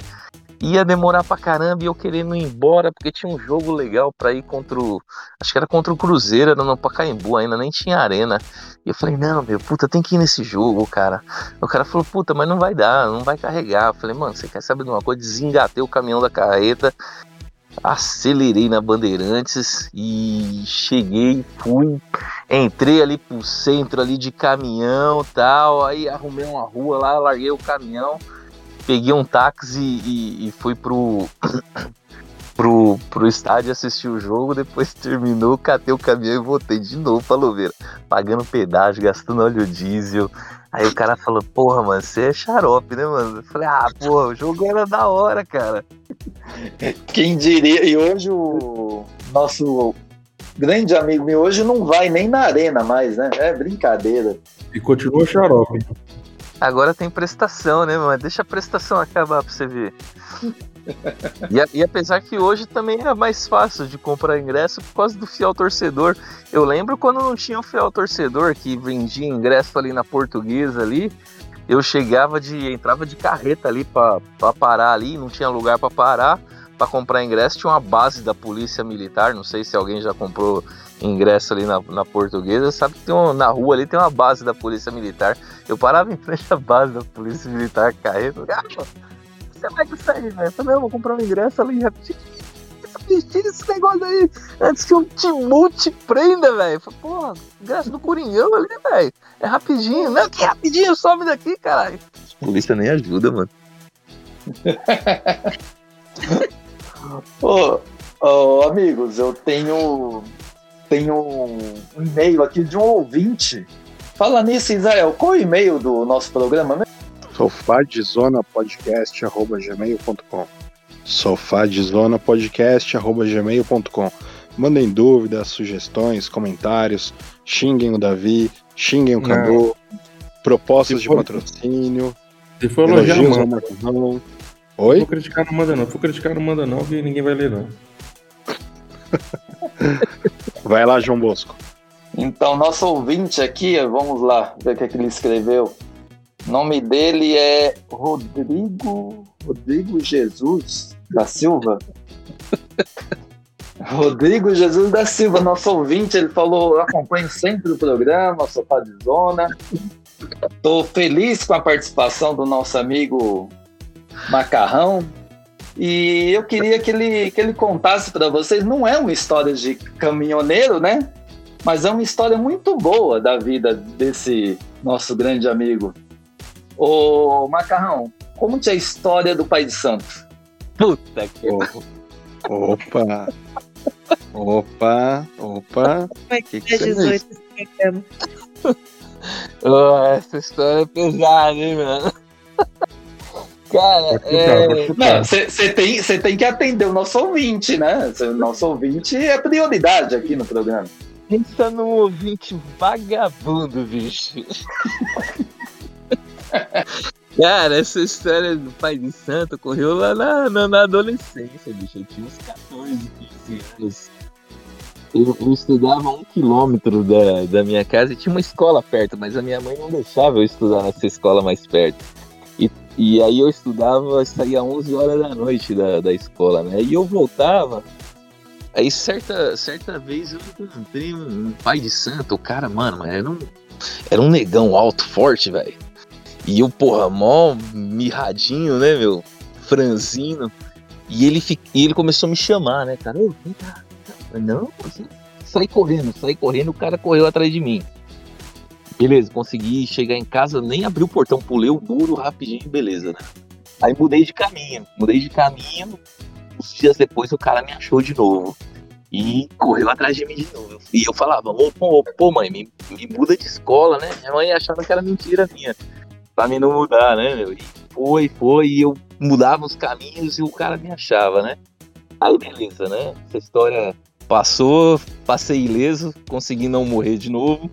Ia demorar pra caramba e eu querendo ir embora, porque tinha um jogo legal pra ir contra o. Acho que era contra o Cruzeiro, era no Pacaembu ainda, nem tinha arena. E eu falei, não, meu, puta, tem que ir nesse jogo, cara. O cara falou, puta, mas não vai dar, não vai carregar. Eu falei, mano, você quer saber de uma coisa? Desengatei o caminhão da carreta, acelerei na Bandeirantes e cheguei, fui, entrei ali pro centro ali de caminhão tal, aí arrumei uma rua lá, larguei o caminhão peguei um táxi e, e fui pro, [COUGHS] pro, pro estádio assistir o jogo, depois terminou, catei o caminhão e voltei de novo pra Louveira, pagando pedágio, gastando óleo diesel. Aí o cara falou, porra, mano, você é xarope, né, mano? Eu falei, ah, porra, o jogo era da hora, cara. Quem diria, e hoje o nosso grande amigo meu hoje não vai nem na arena mais, né? É brincadeira. E continua xarope. Agora tem prestação, né, mano? Deixa a prestação acabar pra você ver. e, e, apesar que hoje também era mais fácil de comprar ingresso por causa do fiel torcedor. Eu lembro quando não tinha o fiel torcedor que vendia ingresso ali na portuguesa ali. Eu chegava de. entrava de carreta ali pra parar ali, não tinha lugar para parar para comprar ingresso. Tinha uma base da polícia militar, não sei se alguém já comprou ingresso ali na, na portuguesa, sabe que tem um, na rua ali tem uma base da polícia militar. Eu parava em frente à base da polícia militar, carreta. Ah, você vai conseguir, velho. Eu falei, vou comprar um ingresso ali rapidinho. Tira esse negócio aí antes que um Timu te prenda, velho. Porra, ingresso do Corinhão ali, velho. É rapidinho. Não, que rapidinho, some daqui, caralho. A polícia nem ajuda, mano. [LAUGHS] Ô, oh, amigos, eu tenho tem um, um e-mail aqui de um ouvinte. Fala nisso, Israel, qual é o e-mail do nosso programa mesmo? sofadzonapodcast.gmail.com sofadzonapodcast.gmail.com Mandem dúvidas, sugestões, comentários, xinguem o Davi, xinguem o Cadu, propostas de patrocínio. Se for elogiar, manda. Oi? Se for criticar, não manda não. Se for criticar, não manda não, que ninguém vai ler não. [LAUGHS] Vai lá, João Bosco. Então, nosso ouvinte aqui, vamos lá ver o que, é que ele escreveu. O nome dele é Rodrigo Rodrigo Jesus da Silva. [LAUGHS] Rodrigo Jesus da Silva, nosso ouvinte, ele falou: acompanho sempre o programa, Sofá de Zona. Estou feliz com a participação do nosso amigo Macarrão. E eu queria que ele, que ele contasse para vocês, não é uma história de caminhoneiro, né? Mas é uma história muito boa da vida desse nosso grande amigo. Ô, Macarrão, conte a história do Pai de Santos. Puta que. Opa! Opa! Opa! Como é que, que é 18 oh, [LAUGHS] essa história é pesada, hein, mano? Cara, é... você tem, tem que atender o nosso ouvinte, né? O nosso ouvinte é prioridade aqui no programa. Pensa num ouvinte vagabundo, bicho. [LAUGHS] Cara, essa história do pai de santo ocorreu lá na, na, na, adolescência, bicho. Eu tinha uns 14, 15 anos. Eu, eu, estudava um quilômetro da, da minha casa e tinha uma escola perto, mas a minha mãe não deixava eu estudar nessa escola mais perto. E e aí eu estudava, saía 11 horas da noite da, da escola, né? E eu voltava. Aí certa, certa vez eu encontrei um, um pai de santo, o cara, mano, era um, era um negão alto, forte, velho. E eu, porra, mó mirradinho, né, meu? Franzino. E ele, e ele começou a me chamar, né, cara? Ô, vem cá. Não, assim, sai correndo, sai correndo, o cara correu atrás de mim. Beleza, consegui chegar em casa, nem abri o portão, pulei o muro rapidinho, beleza, né? Aí mudei de caminho, mudei de caminho. Uns dias depois o cara me achou de novo. E correu atrás de mim de novo. E eu falava, ô, pô, pô, mãe, me, me muda de escola, né? Minha mãe achava que era mentira minha. Pra mim não mudar, né, meu? E foi, foi, e eu mudava os caminhos e o cara me achava, né? Aí beleza, né? Essa história passou, passei ileso, consegui não morrer de novo.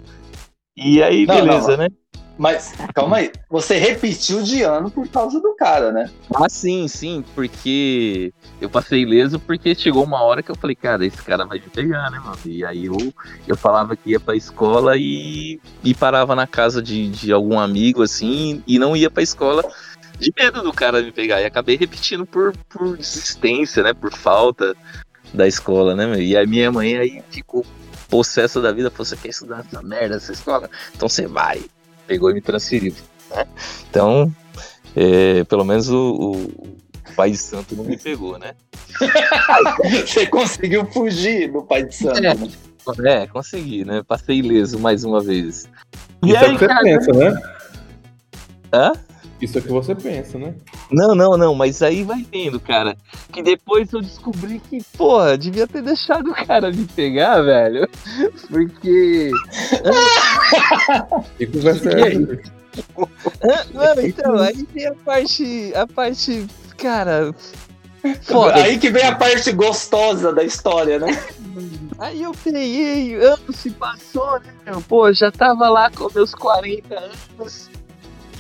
E aí, não, beleza, não, né? Mas, calma aí, você repetiu de ano por causa do cara, né? Ah, sim, sim, porque eu passei ileso porque chegou uma hora que eu falei, cara, esse cara vai me pegar, né, mano? E aí eu, eu falava que ia pra escola e, e parava na casa de, de algum amigo, assim, e não ia pra escola de medo do cara me pegar. E acabei repetindo por, por desistência, né? Por falta da escola, né? E a minha mãe aí ficou possessa da vida, falou: você quer estudar essa merda, essa escola? Então você vai. Pegou e me transferiu. Né? Então, é, pelo menos o, o, pai de santo não me pegou, né? [LAUGHS] você conseguiu fugir do pai de santo, é, né? É, consegui, né? Passei ileso mais uma vez. E Isso aí, é o que você cara... pensa, né? Hã? Isso é o que você pensa, né? Não, não, não, mas aí vai vendo, cara. Que depois eu descobri que, porra, devia ter deixado o cara me pegar, velho. [LAUGHS] Porque. [LAUGHS] que conversa é Não, então, aí tem a parte. A parte. Cara. Foda. Aí que vem a parte gostosa da história, né? [LAUGHS] Aí eu peguei, anos se passou, né? Pô, já tava lá com meus 40 anos.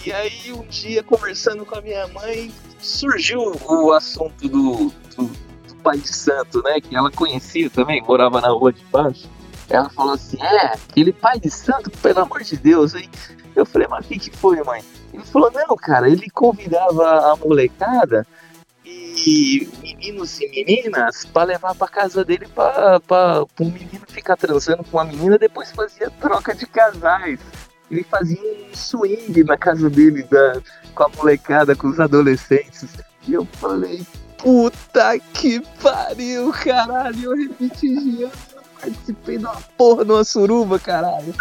E aí um dia, conversando com a minha mãe, surgiu o assunto do, do, do pai de santo, né? Que ela conhecia também, morava na rua de baixo. Ela falou assim, é, aquele pai de santo, pelo amor de Deus, hein? Eu falei, mas o que, que foi, mãe? Ele falou, não, cara, ele convidava a molecada e meninos e meninas para levar para casa dele para um menino ficar transando com uma menina, depois fazia troca de casais. Ele fazia um swing na casa dele da, com a molecada, com os adolescentes. E eu falei, puta que pariu, caralho, eu repeti eu participei de uma porra de uma suruba, caralho.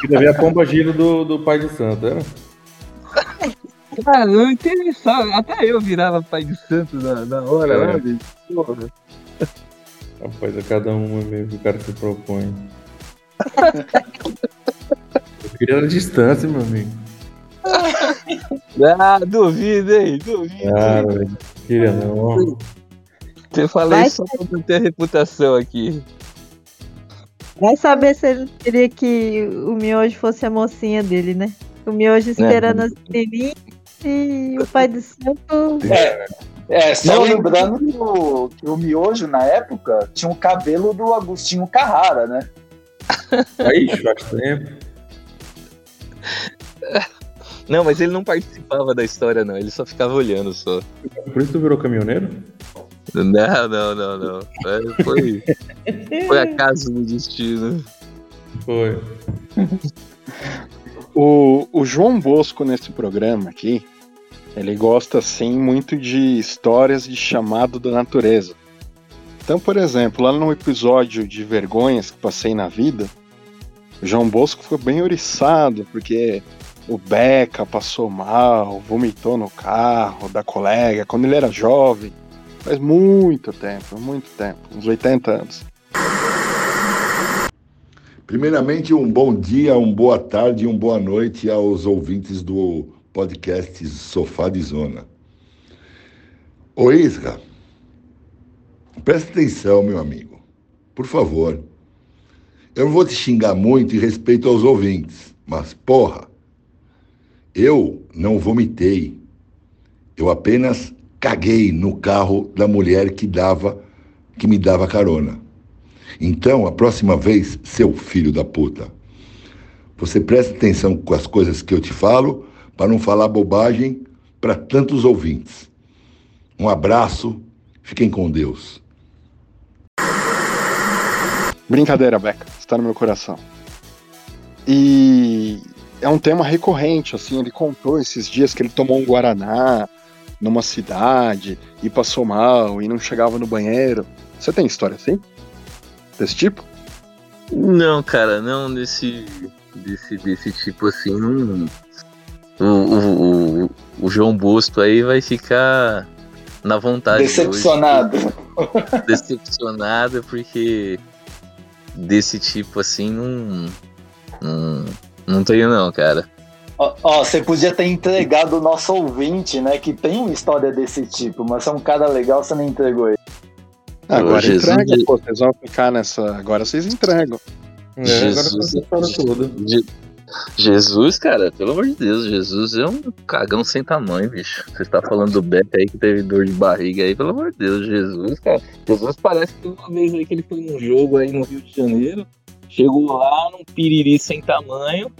Queria ver a pomba giro do, do pai de santo, era? Cara, não interessava. Até eu virava pai de santo na, na hora, é. né, bicho? Porra. Rapaz, é cada uma mesmo que o cara se propõe. A distância, meu amigo. Ah, duvido, hein? Duvido. Ah, velho. Queria não. Eu falei Vai só pra ter reputação aqui. Vai saber se ele queria que o Miojo fosse a mocinha dele, né? O Miojo esperando é. as menininhas e o pai do santo. É, é só não, lembrando que o, que o Miojo, na época, tinha o cabelo do Agostinho Carrara, né? Aí, faz tempo. Não, mas ele não participava da história, não. Ele só ficava olhando só. Por isso tu virou caminhoneiro? Não, não, não, não. Foi, foi acaso do destino. Foi. O, o João Bosco nesse programa aqui, ele gosta assim muito de histórias de chamado da natureza. Então, por exemplo, lá no episódio de vergonhas que passei na vida, o João Bosco ficou bem oriçado, porque o Beca passou mal, vomitou no carro da colega quando ele era jovem. Faz muito tempo, muito tempo, uns 80 anos. Primeiramente, um bom dia, uma boa tarde e uma boa noite aos ouvintes do podcast Sofá de Zona. Ô Isra, presta atenção, meu amigo. Por favor. Eu não vou te xingar muito em respeito aos ouvintes, mas porra, eu não vomitei. Eu apenas caguei no carro da mulher que dava que me dava carona. Então, a próxima vez, seu filho da puta, você presta atenção com as coisas que eu te falo, para não falar bobagem para tantos ouvintes. Um abraço, fiquem com Deus. Brincadeira, Beca, está no meu coração. E é um tema recorrente, assim, ele contou esses dias que ele tomou um Guaraná numa cidade e passou mal e não chegava no banheiro. Você tem história assim? desse tipo? Não, cara, não desse, desse, desse tipo assim. Não, o, o, o, o João Busto aí vai ficar na vontade. Decepcionado. Hoje, decepcionado porque desse tipo assim não, não, não tenho não, cara. Ó, você podia ter entregado o nosso ouvinte, né? Que tem uma história desse tipo, mas é um cara legal, você não entregou ele. Agora Jesus entrega, de... pô, vocês vão ficar nessa. Agora vocês entregam. É, Jesus, Je... Jesus, cara, pelo amor de Deus, Jesus é um cagão sem tamanho, bicho. Você está falando do Beto aí que teve dor de barriga aí, pelo amor de Deus, Jesus, cara. Jesus parece que uma vez aí que ele foi num jogo aí no Rio de Janeiro, chegou lá num piriri sem tamanho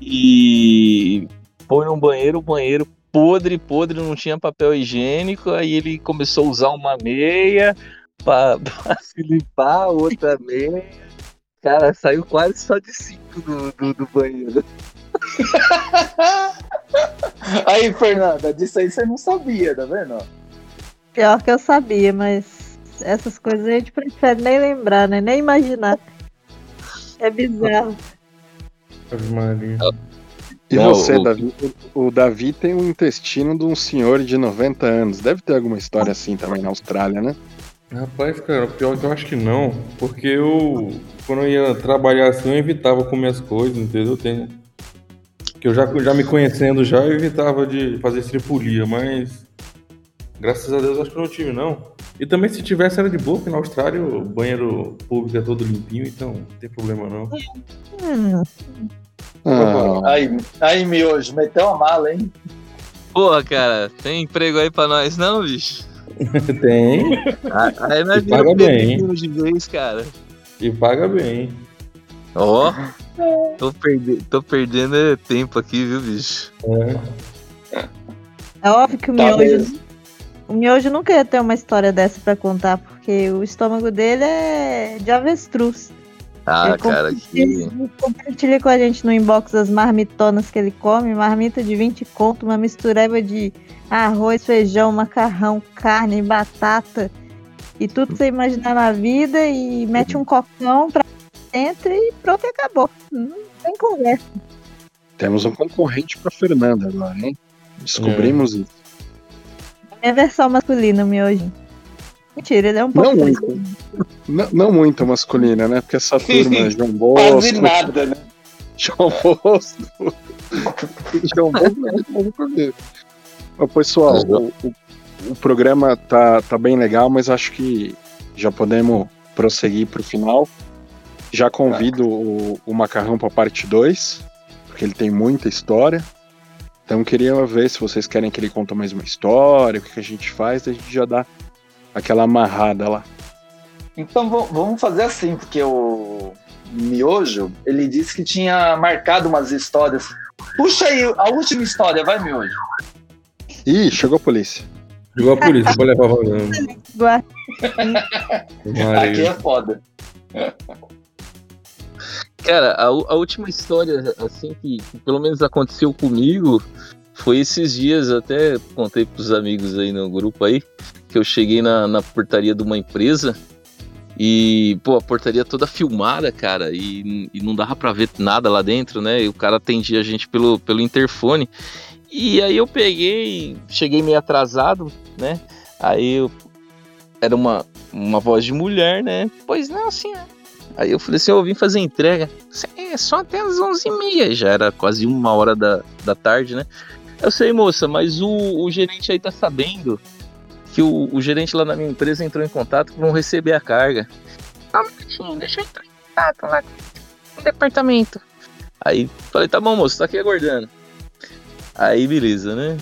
e foi no banheiro, banheiro podre, podre, não tinha papel higiênico, aí ele começou a usar uma meia pra [LAUGHS] se limpar, outra meia. Cara, saiu quase só de cinco do, do, do banheiro. [LAUGHS] Aí, Fernanda, disso aí você não sabia, tá vendo? Pior que eu sabia, mas essas coisas a gente prefere nem lembrar, né? Nem imaginar. É bizarro. Maria. E Não, você, o- Davi? O o Davi tem um intestino de um senhor de 90 anos. Deve ter alguma história assim também na Austrália, né? Rapaz, cara, pior que eu acho que não. Porque eu, quando eu ia trabalhar assim, eu evitava comer as coisas, entendeu? Tem... Que eu já, já me conhecendo já, eu evitava de fazer estripulia, mas graças a Deus acho que eu não tive, não. E também se tivesse era de boa, porque na Austrália o banheiro público é todo limpinho, então não tem problema não. Hum, Ah, Aí, aí miojo, meteu a mala, hein? Porra, cara, tem emprego aí pra nós não, bicho? [LAUGHS] tem, Aí nós E paga bem, de vez, cara. e paga bem. Ó, tô, perde... tô perdendo é, tempo aqui, viu, bicho? É. É óbvio que o Tá miojo. mesmo. O miojo nunca ia ter uma história dessa pra contar, porque o estômago dele é de avestruz. Ah, Ele cara, que. Compartilha com a gente no inbox as marmitonas que ele come, marmita de 20 conto, uma mistureba de arroz, feijão, macarrão, carne, batata e tudo que você imaginar na vida e mete um cocão pra dentro e pronto, e acabou. Não tem conversa. temos um concorrente pra Fernanda agora, hein? Descobrimos isso. Minha versão masculina, o miojo. Mentira, ele é um pouco. Não muito. Não, não muito masculina, né? Porque essa turma, [LAUGHS] João Quase Bosco, nada, né? João Bosco. João Bosco é muito bom pra ver. Ô, Pessoal, o, o, o programa tá, tá bem legal, mas acho que já podemos prosseguir pro final. Já convido o, o Macarrão pra parte 2, porque ele tem muita história. Então queria ver se vocês querem que ele conte mais uma história, o que, que a gente faz, a gente já dá aquela amarrada lá. Então vamos fazer assim, porque o Miojo, ele disse que tinha marcado umas histórias. Puxa aí a última história, vai, Miojo. Ih, chegou a polícia. Igual a polícia, vou levar. Guarda- [LAUGHS] Aqui é foda. Cara, a, a última história, assim, que, que pelo menos aconteceu comigo, foi esses dias, até contei pros amigos aí no grupo aí, que eu cheguei na, na portaria de uma empresa e, pô, a portaria toda filmada, cara, e, e não dava pra ver nada lá dentro, né? E o cara atendia a gente pelo, pelo interfone. E aí eu peguei, cheguei meio atrasado, né? Aí eu, era uma, uma voz de mulher, né? Pois não, senhor. Aí eu falei assim, eu vim fazer entrega. É só até as 11h30, já era quase uma hora da, da tarde, né? Eu sei, moça, mas o, o gerente aí tá sabendo que o, o gerente lá na minha empresa entrou em contato que vão receber a carga. Ah, um minutinho, deixa eu entrar em contato lá com o departamento. Aí falei, tá bom, moço, tô aqui aguardando. Aí, beleza, né?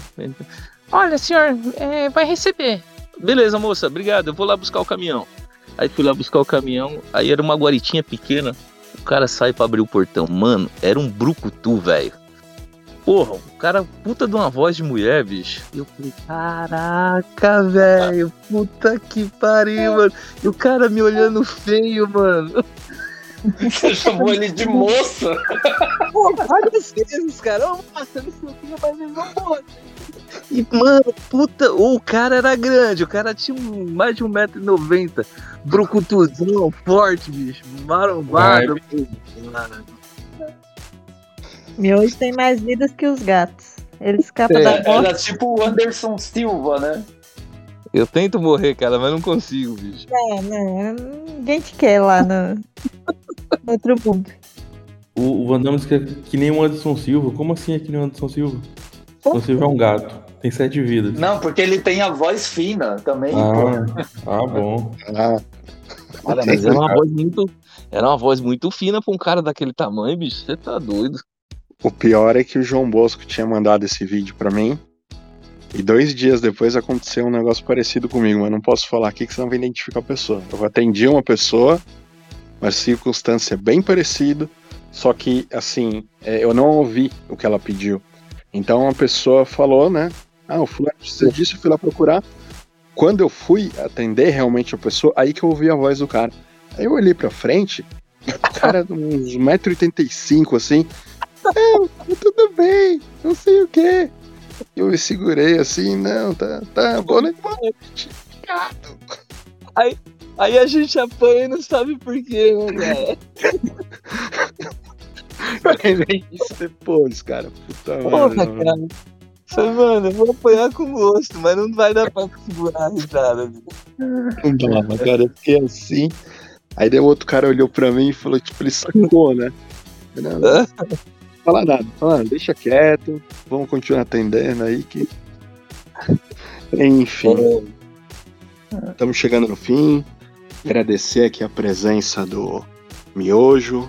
Olha, senhor, é, vai receber. Beleza, moça, obrigado, eu vou lá buscar o caminhão. Aí fui lá buscar o caminhão, aí era uma guaritinha pequena. O cara sai pra abrir o portão. Mano, era um brucutu, velho. Porra, o cara, puta de uma voz de mulher, bicho. E eu falei, caraca, velho, puta que pariu, mano. E o cara me olhando feio, mano. Você chamou ele de moça. Pô, várias vezes, cara. Ô, nossa, não sei o que, mas vão morrer. E, mano, puta, o cara era grande, o cara tinha um- mais de 1,90m. Brucutuzão, forte, bicho. Marombado. Mano. Miojo tem mais vidas que os gatos. Ele escapa É, da Era morte. tipo o Anderson Silva, né? Eu tento morrer, cara, mas não consigo, bicho. Não, não, ninguém te quer lá no, no outro mundo. O, o Van Damme disse que é que nem o Anderson Silva. Como assim é que nem o Anderson Silva? Anderson Silva é um gato. Tem sete vidas. Não, porque ele tem a voz fina também. pô. Ah, ah, bom. Ah, Cara, mas era uma voz muito. Era uma voz muito fina pra um cara daquele tamanho, bicho. Você tá doido. O pior é que o João Bosco tinha mandado esse vídeo pra mim. E dois dias depois aconteceu um negócio parecido comigo, mas não posso falar aqui que senão vai identificar a pessoa. Eu atendi uma pessoa, uma circunstância bem parecida, só que, assim, é, eu não ouvi o que ela pediu. Então a pessoa falou, né? Ah, o fulano precisa disso, eu fui lá procurar. Quando eu fui atender realmente a pessoa, aí que eu ouvi a voz do cara. Aí eu olhei pra frente, o cara uns 1,85m assim. É, tudo bem, não sei o quê. Eu me segurei assim, não, tá, tá, boa noite, noite. Aí, aí a gente apanha e não sabe por quê, né, cara? isso depois, cara. Puta Porra, merda, cara. Falei, mano, eu vou apanhar com gosto, mas não vai dar pra segurar a risada. Não dava, cara. Eu fiquei assim. Aí daí o outro cara olhou pra mim e falou, tipo, ele sacou, né? Não, não [LAUGHS] fala nada, fala, deixa quieto, vamos continuar atendendo aí que. [LAUGHS] Enfim. Estamos chegando no fim. Agradecer aqui a presença do Miojo,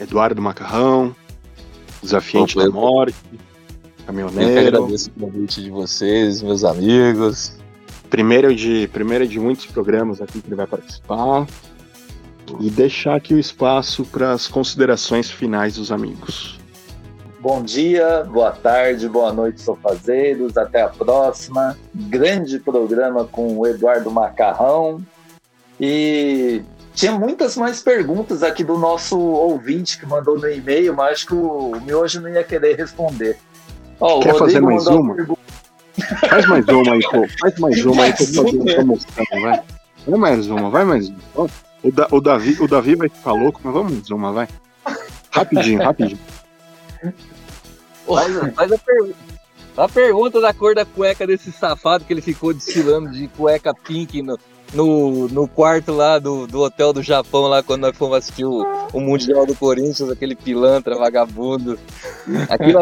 Eduardo Macarrão, Desafiante da Morte, Caminhoneiro. Eu agradeço o convite de vocês, meus amigos. Primeiro de, primeiro de muitos programas aqui que ele vai participar. E deixar aqui o espaço para as considerações finais dos amigos. Bom dia, boa tarde, boa noite, sofazeiros. Até a próxima. Grande programa com o Eduardo Macarrão. E tinha muitas mais perguntas aqui do nosso ouvinte que mandou no e-mail, mas acho que o Miojo não ia querer responder. Oh, Quer fazer mais uma? Faz mais uma aí, pô. Faz mais uma aí uma promoção, vai. Vai mais uma, vai mais uma. O, da, o, Davi, o Davi vai ficar louco, mas vamos mais uma, vai. Rapidinho, rapidinho. Faz, a pergunta. A pergunta da cor da cueca desse safado que ele ficou desfilando de cueca pink no, no, no quarto lá do, do hotel do Japão, lá quando nós fomos assistir o, o Mundial do Corinthians, aquele pilantra, vagabundo. Aquilo,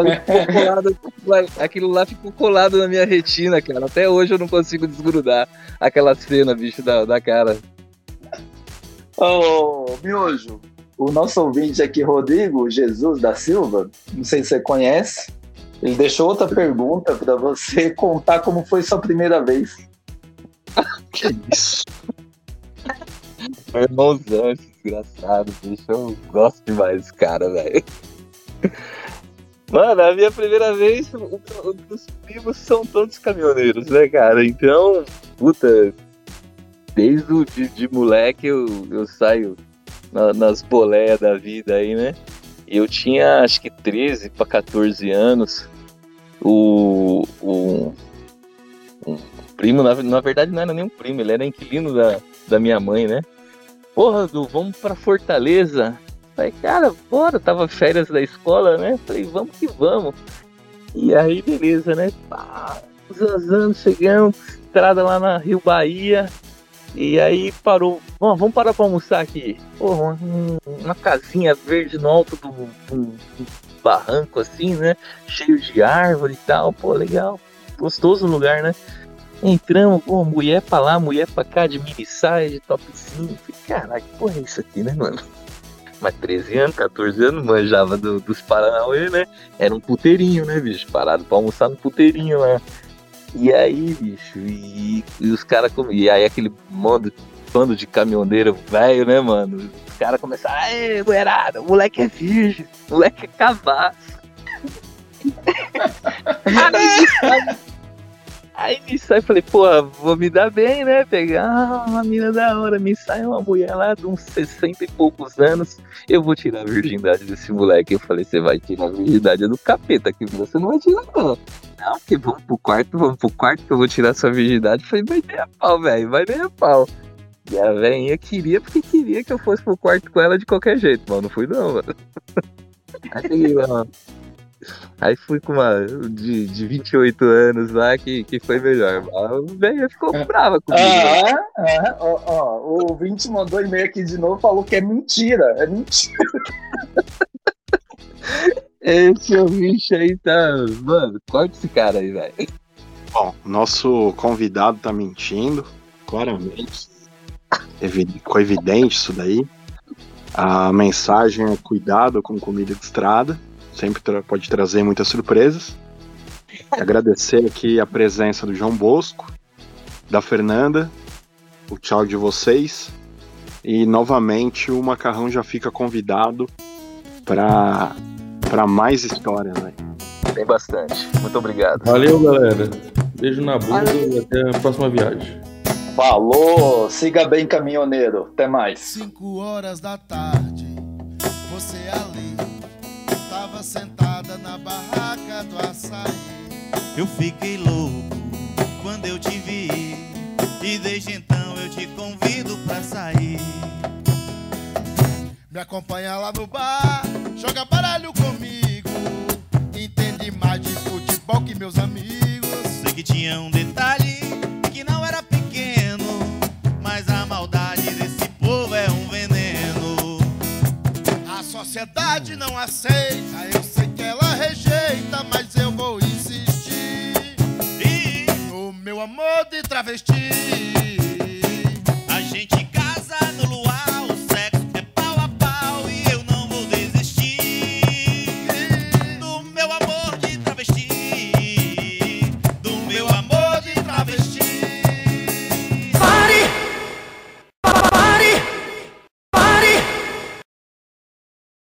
ficou colado, aquilo lá ficou colado na minha retina, cara. Até hoje eu não consigo desgrudar aquela cena, bicho, da, da cara. Ô, oh, Miojo, o nosso ouvinte aqui, Rodrigo Jesus da Silva, não sei se você conhece, ele deixou outra pergunta para você [LAUGHS] contar como foi sua primeira vez. Que isso? Meu irmãozão, esse desgraçado, bicho. Eu gosto demais desse cara, velho. Mano, a minha primeira vez, os primos são todos caminhoneiros, né, cara? Então, puta, desde o de, de moleque eu, eu saio na, nas boleias da vida aí, né? Eu tinha acho que 13 para 14 anos. O, o, um primo, na, na verdade não era nem um primo, ele era inquilino da, da minha mãe, né? Porra, Du, vamos pra Fortaleza. Falei, cara, bora, tava férias da escola, né? Falei, vamos que vamos. E aí, beleza, né? Pá, anos chegamos, estrada lá na Rio Bahia. E aí parou, vamos parar pra almoçar aqui. Porra, uma, casinha verde no alto do, do, do, barranco, assim, né? Cheio de árvore e tal. Pô, legal. Gostoso lugar, né? Entramos, pô, mulher pra lá, mulher pra cá, de mini saia, de topzinho. Caraca, que porra é isso aqui, né, mano? Mas 13 anos, 14 anos, manjava do, dos Paranauê, né? Era um puteirinho, né, bicho? Parado pra almoçar no puteirinho lá. E aí, bicho, e, e os caras. E aí aquele mando, bando de caminhoneiro velho, né, mano? Os caras começaram, aê, moerada, o moleque é virgem, o moleque é cavaço. [LAUGHS] [LAUGHS] Aí me sai, falei, pô, vou me dar bem, né? Pegar uma mina da hora, me sai uma mulher lá de uns 60 e poucos anos, eu vou tirar a virgindade desse moleque. Eu falei, você vai tirar a virgindade do capeta, que você não vai tirar, não. Não, porque vamos pro quarto, vamos pro quarto que eu vou tirar sua virgindade. Eu falei, vai nem a pau, velho, vai nem a pau. E a velhinha queria porque queria que eu fosse pro quarto com ela de qualquer jeito, mano. Não fui não, mano. [LAUGHS] Aí lá, Aí fui com uma de, de 28 anos lá que, que foi melhor. A velha ficou é. brava comigo. Ah, ah, ó, ó, o ouvinte mandou e-mail aqui de novo falou que é mentira. É mentira. [LAUGHS] Esse ouvinte aí tá. Mano, corta esse cara aí, velho. Bom, nosso convidado tá mentindo, claramente. Ficou evidente isso daí. A mensagem é cuidado com comida de estrada sempre tra pode trazer muitas surpresas. Agradecer aqui a presença do João Bosco, da Fernanda, o tchau de vocês. E novamente o Macarrão já fica convidado para mais histórias. Né? Tem bastante. Muito obrigado. Valeu, galera. Beijo na bunda e até a próxima viagem. Falou! Siga bem, caminhoneiro. Até mais. Cinco horas da tarde, você ali estava sentada na barraca do açaí. Eu fiquei louco quando eu te vi e desde então eu te convido pra sair. Me acompanha lá no bar, joga baralho comigo. Entende mais de futebol que meus amigos. Sei que tinha um detalhe sociedade não aceita, eu sei que ela rejeita, mas eu vou insistir. E No meu amor de travesti.